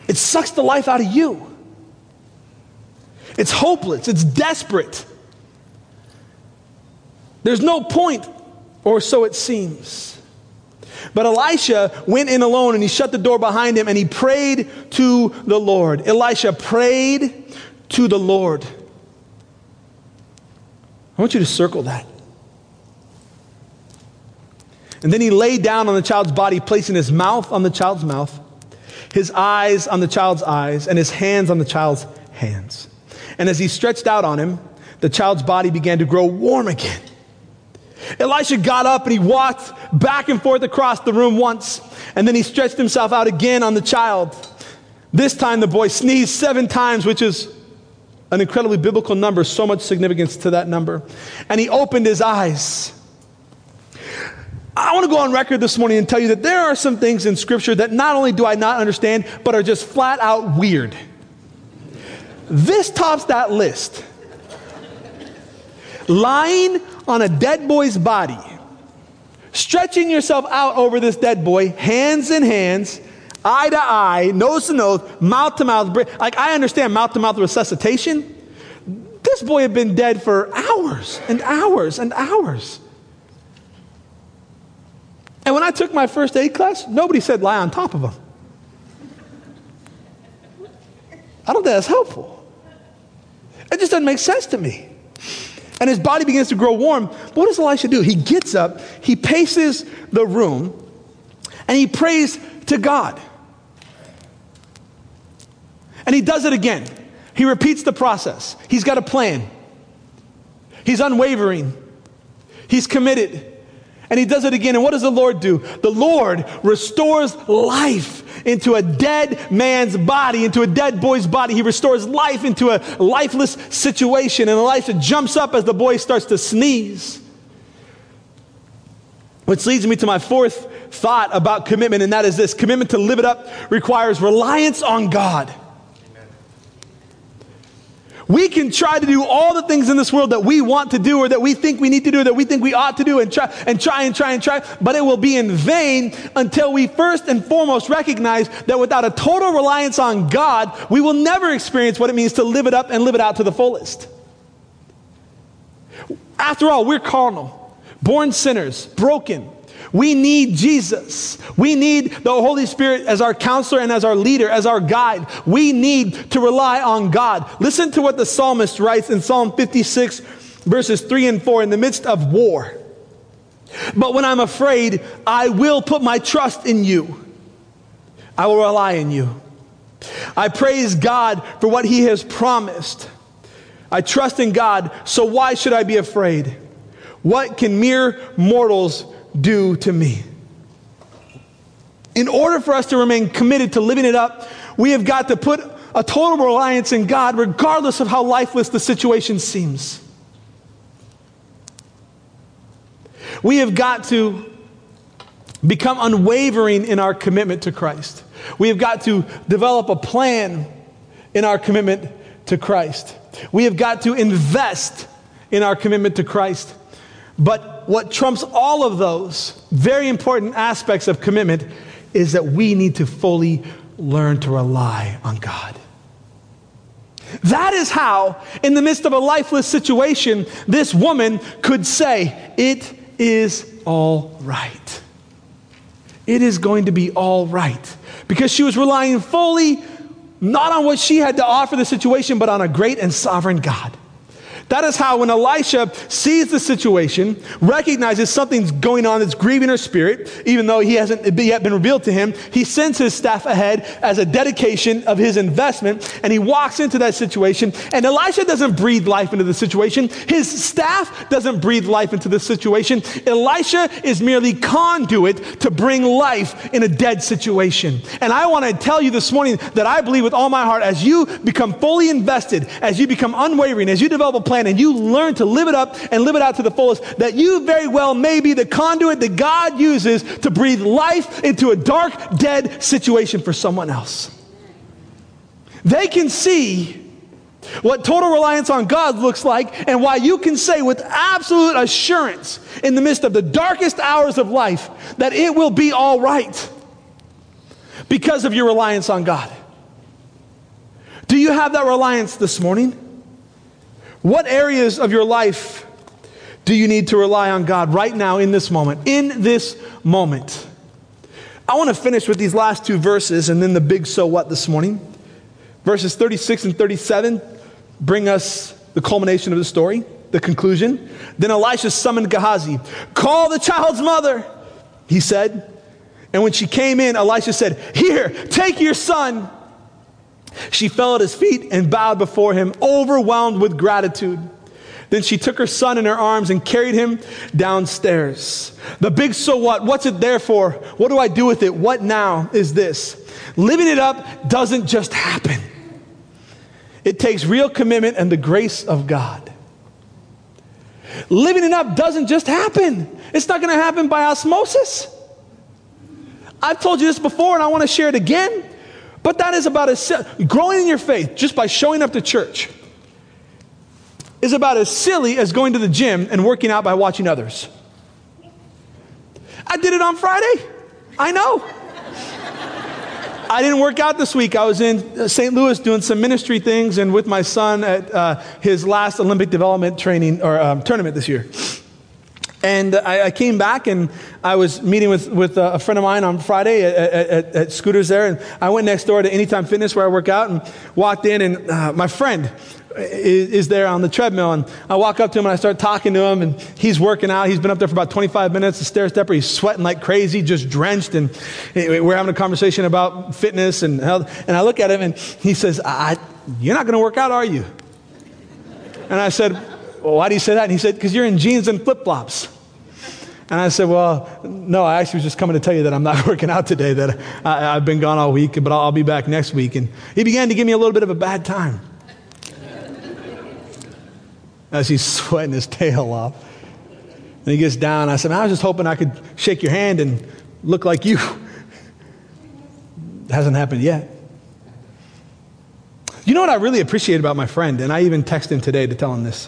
It sucks the life out of you. It's hopeless, it's desperate. There's no point, or so it seems. But Elisha went in alone and he shut the door behind him and he prayed to the Lord. Elisha prayed to the Lord. I want you to circle that. And then he lay down on the child's body, placing his mouth on the child's mouth, his eyes on the child's eyes, and his hands on the child's hands. And as he stretched out on him, the child's body began to grow warm again. Elisha got up and he walked back and forth across the room once, and then he stretched himself out again on the child. This time the boy sneezed seven times, which is an incredibly biblical number, so much significance to that number. And he opened his eyes. I want to go on record this morning and tell you that there are some things in Scripture that not only do I not understand, but are just flat out weird. This tops that list. Lying on a dead boy's body, stretching yourself out over this dead boy, hands in hands, eye to eye, nose to nose, mouth to mouth. Like, I understand mouth to mouth resuscitation. This boy had been dead for hours and hours and hours. And when I took my first aid class, nobody said lie on top of them. I don't think that's helpful. It just doesn't make sense to me. and his body begins to grow warm. But what does Elisha do? He gets up, he paces the room, and he prays to God. And he does it again. He repeats the process. He's got a plan. He's unwavering. He's committed. And he does it again. And what does the Lord do? The Lord restores life into a dead man's body, into a dead boy's body. He restores life into a lifeless situation. And Elisha jumps up as the boy starts to sneeze. Which leads me to my fourth thought about commitment, and that is this commitment to live it up requires reliance on God. We can try to do all the things in this world that we want to do or that we think we need to do, that we think we ought to do, and try and try and try and try, but it will be in vain until we first and foremost recognize that without a total reliance on God, we will never experience what it means to live it up and live it out to the fullest. After all, we're carnal, born sinners, broken. We need Jesus. We need the Holy Spirit as our counselor and as our leader, as our guide. We need to rely on God. Listen to what the psalmist writes in Psalm 56, verses 3 and 4, in the midst of war. But when I'm afraid, I will put my trust in you. I will rely in you. I praise God for what He has promised. I trust in God, so why should I be afraid? What can mere mortals do to me? In order for us to remain committed to living it up, we have got to put a total reliance in God, regardless of how lifeless the situation seems. We have got to become unwavering in our commitment to Christ. We have got to develop a plan in our commitment to Christ. We have got to invest in our commitment to Christ. But what trumps all of those very important aspects of commitment is that we need to fully learn to rely on God. That is how, in the midst of a lifeless situation, this woman could say, It is all right. It is going to be all right. Because she was relying fully not on what she had to offer the situation, but on a great and sovereign God. That is how, when Elisha sees the situation, recognizes something's going on that's grieving her spirit, even though he hasn't yet been revealed to him, he sends his staff ahead as a dedication of his investment, and he walks into that situation. And Elisha doesn't breathe life into the situation, his staff doesn't breathe life into the situation. Elisha is merely conduit to bring life in a dead situation. And I want to tell you this morning that I believe with all my heart, as you become fully invested, as you become unwavering, as you develop a plan, plan and you learn to live it up and live it out to the fullest, that you very well may be the conduit that God uses to breathe life into a dark, dead situation for someone else. They can see what total reliance on God looks like, and why you can say with absolute assurance in the midst of the darkest hours of life that it will be all right because of your reliance on God. Do you have that reliance this morning? What areas of your life do you need to rely on God right now in this moment? In this moment. I want to finish with these last two verses and then the big so what this morning. Verses 36 and 37 bring us the culmination of the story, the conclusion. Then Elisha summoned Gehazi. Call the child's mother, he said. And when she came in, Elisha said, Here, take your son. She fell at his feet and bowed before him, overwhelmed with gratitude. Then she took her son in her arms and carried him downstairs. The big so what? What's it there for? What do I do with it? What now is this? Living it up doesn't just happen, it takes real commitment and the grace of God. Living it up doesn't just happen, it's not going to happen by osmosis. I've told you this before and I want to share it again. But that is about as growing in your faith just by showing up to church is about as silly as going to the gym and working out by watching others. I did it on Friday. I know. I didn't work out this week. I was in uh, St. Louis doing some ministry things and with my son at uh, his last Olympic development training or um, tournament this year. And I, I, came back and I was meeting with, with a friend of mine on Friday at, at, at, Scooters there. And I went next door to Anytime Fitness where I work out and walked in. And uh, my friend is, is, there on the treadmill. And I walk up to him and I start talking to him. And he's working out. He's been up there for about 25 minutes, a stair stepper. He's sweating like crazy, just drenched. And we're having a conversation about fitness and health. And I look at him and he says, You're not going to work out, are you? And I said, Well, why do you say that? And he said, Because you're in jeans and flip flops. And I said, Well, no, I actually was just coming to tell you that I'm not working out today, that I, have been gone all week, but I'll, I'll be back next week. And he began to give me a little bit of a bad time as he's sweating his tail off. And he gets down. I said, I was just hoping I could shake your hand and look like you. It hasn't happened yet. You know what I really appreciate about my friend? And I even texted him today to tell him this.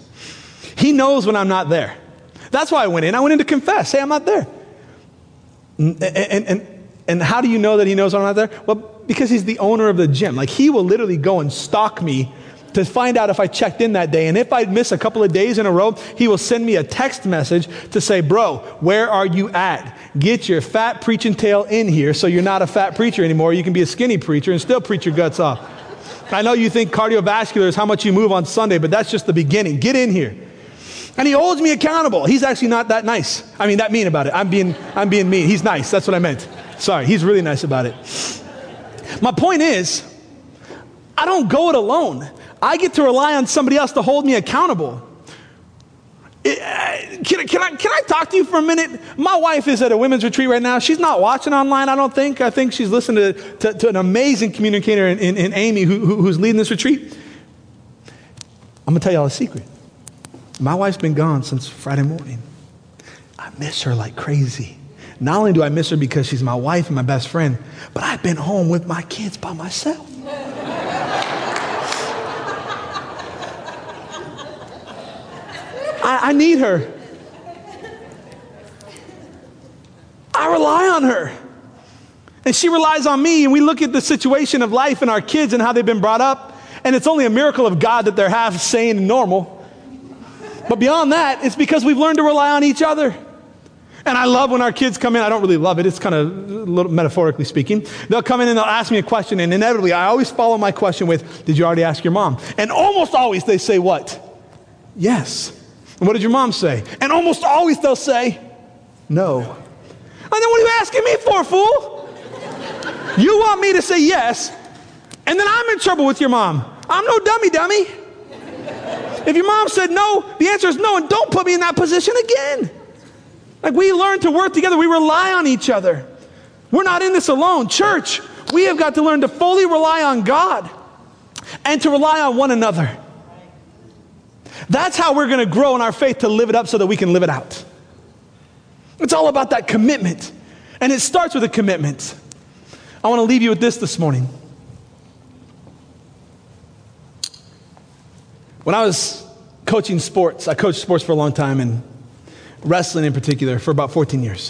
He knows when I'm not there. That's why I went in. I went in to confess. Say, I'm not there. And, and, and, and how do you know that he knows I'm not there? Well, because he's the owner of the gym. Like, he will literally go and stalk me to find out if I checked in that day. And if I miss a couple of days in a row, he will send me a text message to say, Bro, where are you at? Get your fat preaching tail in here so you're not a fat preacher anymore. You can be a skinny preacher and still preach your guts off. I know you think cardiovascular is how much you move on Sunday, but that's just the beginning. Get in here. And he holds me accountable. He's actually not that nice. I mean, that mean about it. I'm being, I'm being mean. He's nice. That's what I meant. Sorry. He's really nice about it. My point is, I don't go it alone. I get to rely on somebody else to hold me accountable. Can, can, I, can I talk to you for a minute? My wife is at a women's retreat right now. She's not watching online, I don't think. I think she's listening to, to, to an amazing communicator in, in, in Amy who, who, who's leading this retreat. I'm going to tell y'all a secret. My wife's been gone since Friday morning. I miss her like crazy. Not only do I miss her because she's my wife and my best friend, but I've been home with my kids by myself. I, I need her. I rely on her. And she relies on me, and we look at the situation of life and our kids and how they've been brought up, and it's only a miracle of God that they're half sane and normal. But beyond that, it's because we've learned to rely on each other. And I love when our kids come in. I don't really love it. It's kind of metaphorically speaking. They'll come in and they'll ask me a question, and inevitably, I always follow my question with, Did you already ask your mom? And almost always they say, What? Yes. And what did your mom say? And almost always they'll say, No. And then what are you asking me for, fool? You want me to say yes, and then I'm in trouble with your mom. I'm no dummy, dummy. If your mom said no, the answer is no, and don't put me in that position again. Like we learn to work together, we rely on each other. We're not in this alone. Church, we have got to learn to fully rely on God and to rely on one another. That's how we're going to grow in our faith to live it up so that we can live it out. It's all about that commitment. And it starts with a commitment. I want to leave you with this this morning. When I was coaching sports, I coached sports for a long time and wrestling in particular for about 14 years.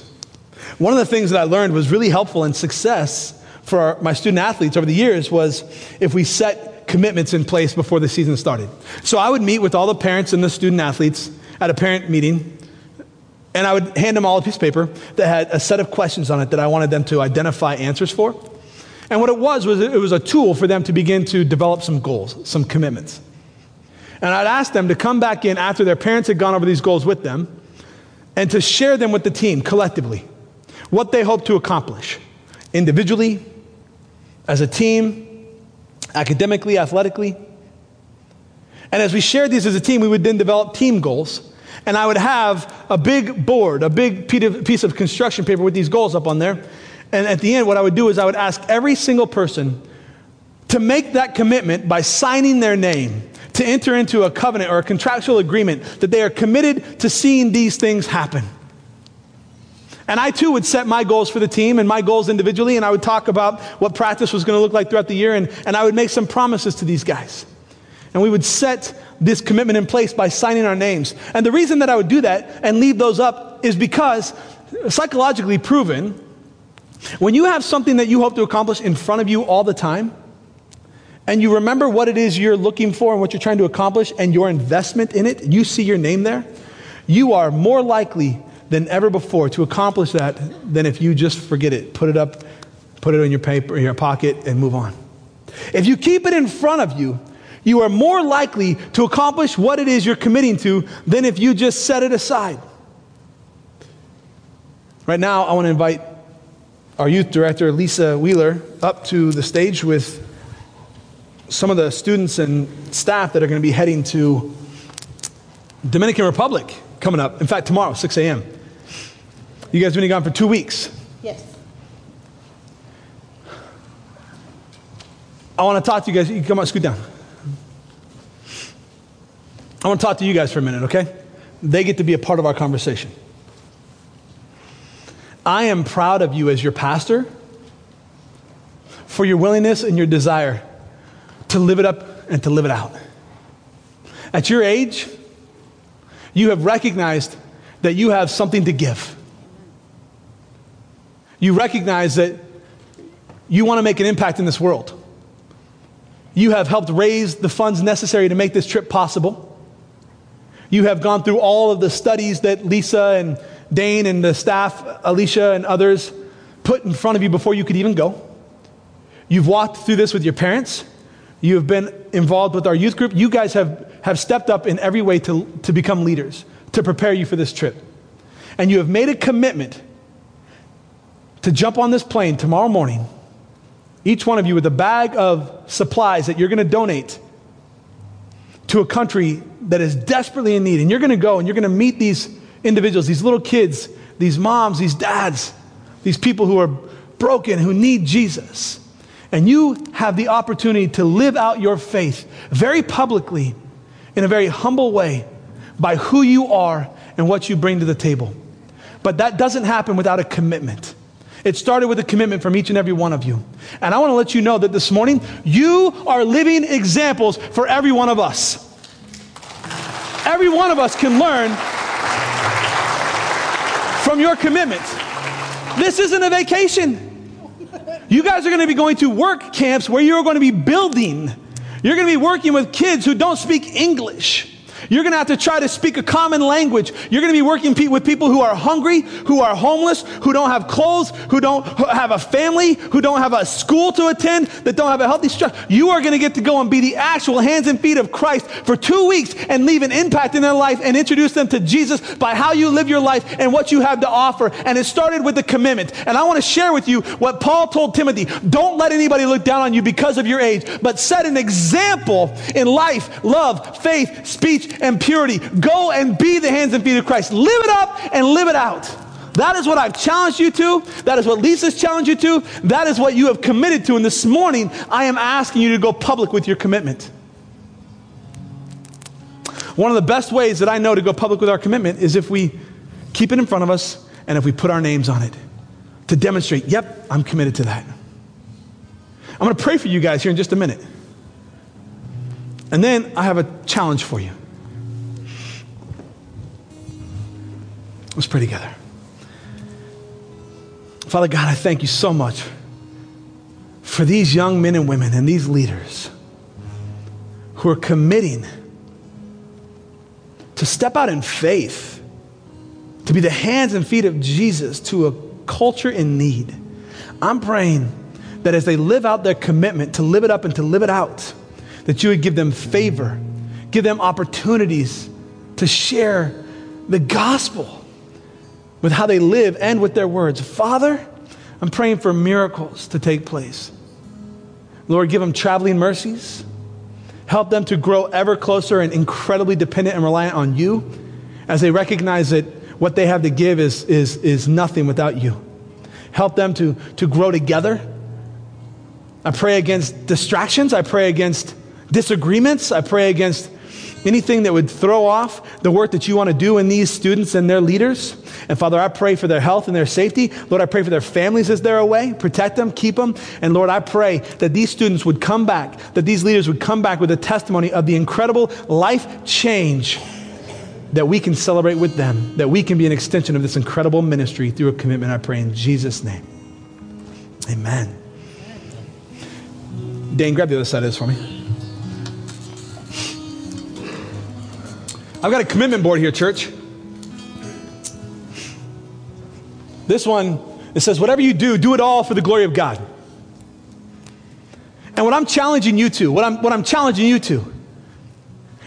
One of the things that I learned was really helpful in success for our, my student athletes over the years was if we set commitments in place before the season started. So I would meet with all the parents and the student athletes at a parent meeting, and I would hand them all a piece of paper that had a set of questions on it that I wanted them to identify answers for. And what it was was it was a tool for them to begin to develop some goals, some commitments. And I'd ask them to come back in after their parents had gone over these goals with them and to share them with the team collectively. What they hope to accomplish individually, as a team, academically, athletically. And as we shared these as a team, we would then develop team goals. And I would have a big board, a big piece of construction paper with these goals up on there. And at the end, what I would do is I would ask every single person to make that commitment by signing their name to enter into a covenant or a contractual agreement that they are committed to seeing these things happen. And I too would set my goals for the team and my goals individually, and I would talk about what practice was going to look like throughout the year, and, and I would make some promises to these guys. And we would set this commitment in place by signing our names. And the reason that I would do that and leave those up is because, psychologically proven, when you have something that you hope to accomplish in front of you all the time, and you remember what it is you're looking for and what you're trying to accomplish and your investment in it, you see your name there, you are more likely than ever before to accomplish that than if you just forget it. Put it up, put it in your paper, in your pocket, and move on. If you keep it in front of you, you are more likely to accomplish what it is you're committing to than if you just set it aside. Right now, I want to invite our youth director, Lisa Wheeler, up to the stage with some of the students and staff that are going to be heading to Dominican Republic coming up. In fact, tomorrow, 6 a.m. You guys have been gone for two weeks. Yes. I want to talk to you guys. You come on, scoot down. I want to talk to you guys for a minute, okay? They get to be a part of our conversation. I am proud of you as your pastor for your willingness and your desire to live it up and to live it out. At your age, you have recognized that you have something to give. You recognize that you want to make an impact in this world. You have helped raise the funds necessary to make this trip possible. You have gone through all of the studies that Lisa and Dane and the staff, Alicia and others, put in front of you before you could even go. You've walked through this with your parents. You have been involved with our youth group. You guys have, have stepped up in every way to, to become leaders, to prepare you for this trip. And you have made a commitment to jump on this plane tomorrow morning, each one of you with a bag of supplies that you're going to donate to a country that is desperately in need. And you're going to go and you're going to meet these individuals, these little kids, these moms, these dads, these people who are broken, who need Jesus and you have the opportunity to live out your faith very publicly in a very humble way by who you are and what you bring to the table. But that doesn't happen without a commitment. It started with a commitment from each and every one of you. And I want to let you know that this morning, you are living examples for every one of us. Every one of us can learn from your commitment. This isn't a vacation. You guys are going to be going to work camps where you're going to be building. You're going to be working with kids who don't speak English. You're going to have to try to speak a common language. You're going to be working with people who are hungry, who are homeless, who don't have clothes, who don't have a family, who don't have a school to attend, that don't have a healthy structure. You are going to get to go and be the actual hands and feet of Christ for two weeks and leave an impact in their life and introduce them to Jesus by how you live your life and what you have to offer. And it started with a commitment. And I want to share with you what Paul told Timothy. Don't let anybody look down on you because of your age, but set an example in life, love, faith, speech, and purity. Go and be the hands and feet of Christ. Live it up and live it out. That is what I've challenged you to. That is what Lisa's challenged you to. That is what you have committed to. And this morning, I am asking you to go public with your commitment. One of the best ways that I know to go public with our commitment is if we keep it in front of us and if we put our names on it to demonstrate, yep, I'm committed to that. I'm going to pray for you guys here in just a minute. And then I have a challenge for you. Let's pray together. Father God, I thank you so much for these young men and women and these leaders who are committing to step out in faith, to be the hands and feet of Jesus to a culture in need. I'm praying that as they live out their commitment to live it up and to live it out, that you would give them favor, give them opportunities to share the gospel with how they live and with their words. Father, I'm praying for miracles to take place. Lord, give them traveling mercies. Help them to grow ever closer and incredibly dependent and reliant on you as they recognize that what they have to give is, is, is nothing without you. Help them to, to grow together. I pray against distractions. I pray against disagreements. I pray against anything that would throw off the work that you want to do in these students and their leaders. And Father, I pray for their health and their safety. Lord, I pray for their families as they're away. Protect them, keep them. And Lord, I pray that these students would come back, that these leaders would come back with a testimony of the incredible life change that we can celebrate with them, that we can be an extension of this incredible ministry through a commitment, I pray in Jesus' name. Amen. Dane, grab the other side of this for me. I've got a commitment board here, church. This one, it says, whatever you do, do it all for the glory of God. And what I'm challenging you to, what I'm, what I'm challenging you to,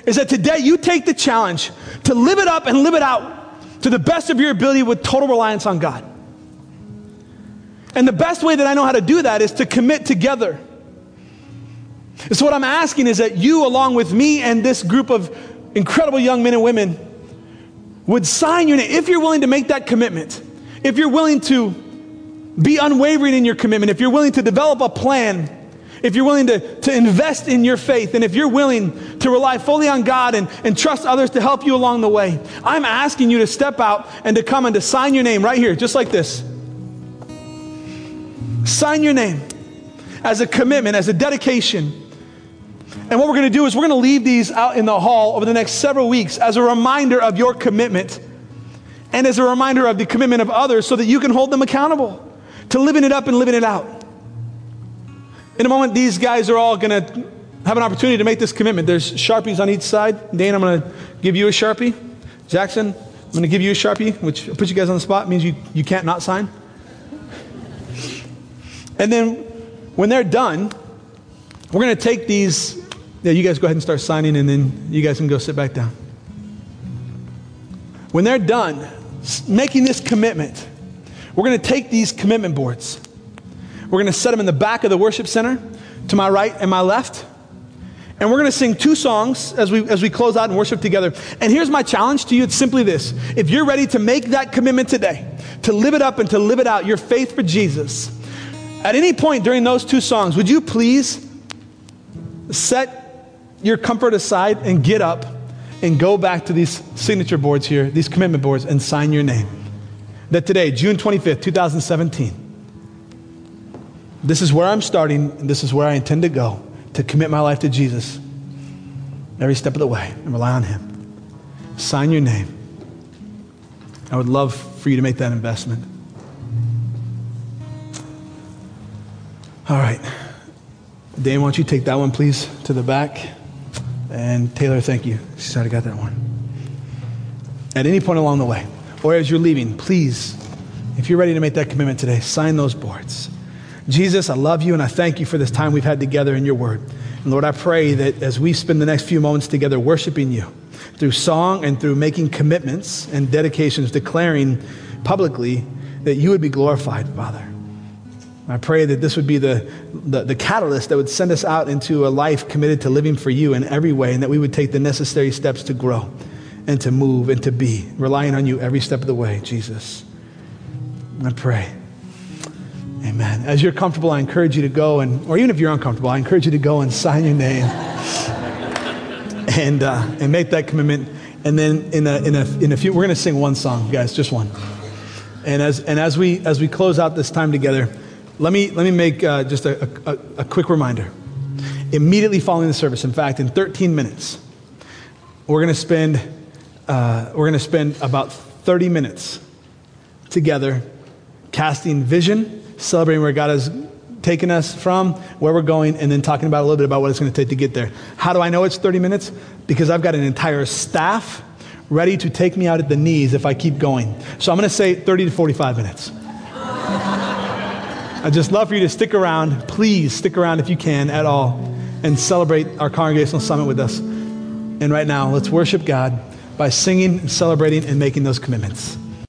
is that today you take the challenge to live it up and live it out to the best of your ability with total reliance on God. And the best way that I know how to do that is to commit together. So, what I'm asking is that you, along with me and this group of incredible young men and women, would sign your name. If you're willing to make that commitment, if you're willing to be unwavering in your commitment, if you're willing to develop a plan, if you're willing to, to invest in your faith, and if you're willing to rely fully on God and, and trust others to help you along the way, I'm asking you to step out and to come and to sign your name right here, just like this. Sign your name as a commitment, as a dedication. And what we're going to do is we're going to leave these out in the hall over the next several weeks as a reminder of your commitment and as a reminder of the commitment of others so that you can hold them accountable to living it up and living it out. In a moment, these guys are all going to have an opportunity to make this commitment. There's Sharpies on each side. Dane, I'm going to give you a Sharpie. Jackson, I'm going to give you a Sharpie, which puts you guys on the spot, means you, you can't not sign. And then when they're done, we're going to take these. Yeah, you guys go ahead and start signing, and then you guys can go sit back down. When they're done making this commitment, we're going to take these commitment boards. We're going to set them in the back of the worship center to my right and my left. And we're going to sing two songs as we, as we close out and worship together. And here's my challenge to you it's simply this. If you're ready to make that commitment today, to live it up and to live it out, your faith for Jesus, at any point during those two songs, would you please set your comfort aside and get up and go back to these signature boards here, these commitment boards, and sign your name? That today, June 25th, 2017, this is where I'm starting, and this is where I intend to go to commit my life to Jesus every step of the way and rely on Him. Sign your name. I would love for you to make that investment. All right. Dane, why don't you take that one, please, to the back? And Taylor, thank you. She's already got that one. At any point along the way, or as you're leaving, please, if you're ready to make that commitment today, sign those boards. Jesus, I love you and I thank you for this time we've had together in your word. And Lord, I pray that as we spend the next few moments together worshiping you through song and through making commitments and dedications, declaring publicly that you would be glorified, Father. I pray that this would be the, the, the, catalyst that would send us out into a life committed to living for you in every way, and that we would take the necessary steps to grow and to move and to be, relying on you every step of the way, Jesus. I pray. Amen. As you're comfortable, I encourage you to go and, or even if you're uncomfortable, I encourage you to go and sign your name and, uh, and make that commitment. And then in a, in a, in a few, we're going to sing one song, guys, just one. And as, and as we, as we close out this time together, let me, let me make uh, just a, a, a quick reminder. Immediately following the service, in fact, in 13 minutes, we're going to spend, uh, we're going to spend about 30 minutes together casting vision, celebrating where God has taken us from, where we're going, and then talking about a little bit about what it's going to take to get there. How do I know it's 30 minutes? Because I've got an entire staff ready to take me out at the knees if I keep going. So I'm going to say 30 to 45 minutes. I'd just love for you to stick around. Please stick around if you can at all and celebrate our congregational summit with us. And right now, let's worship God by singing, celebrating, and making those commitments.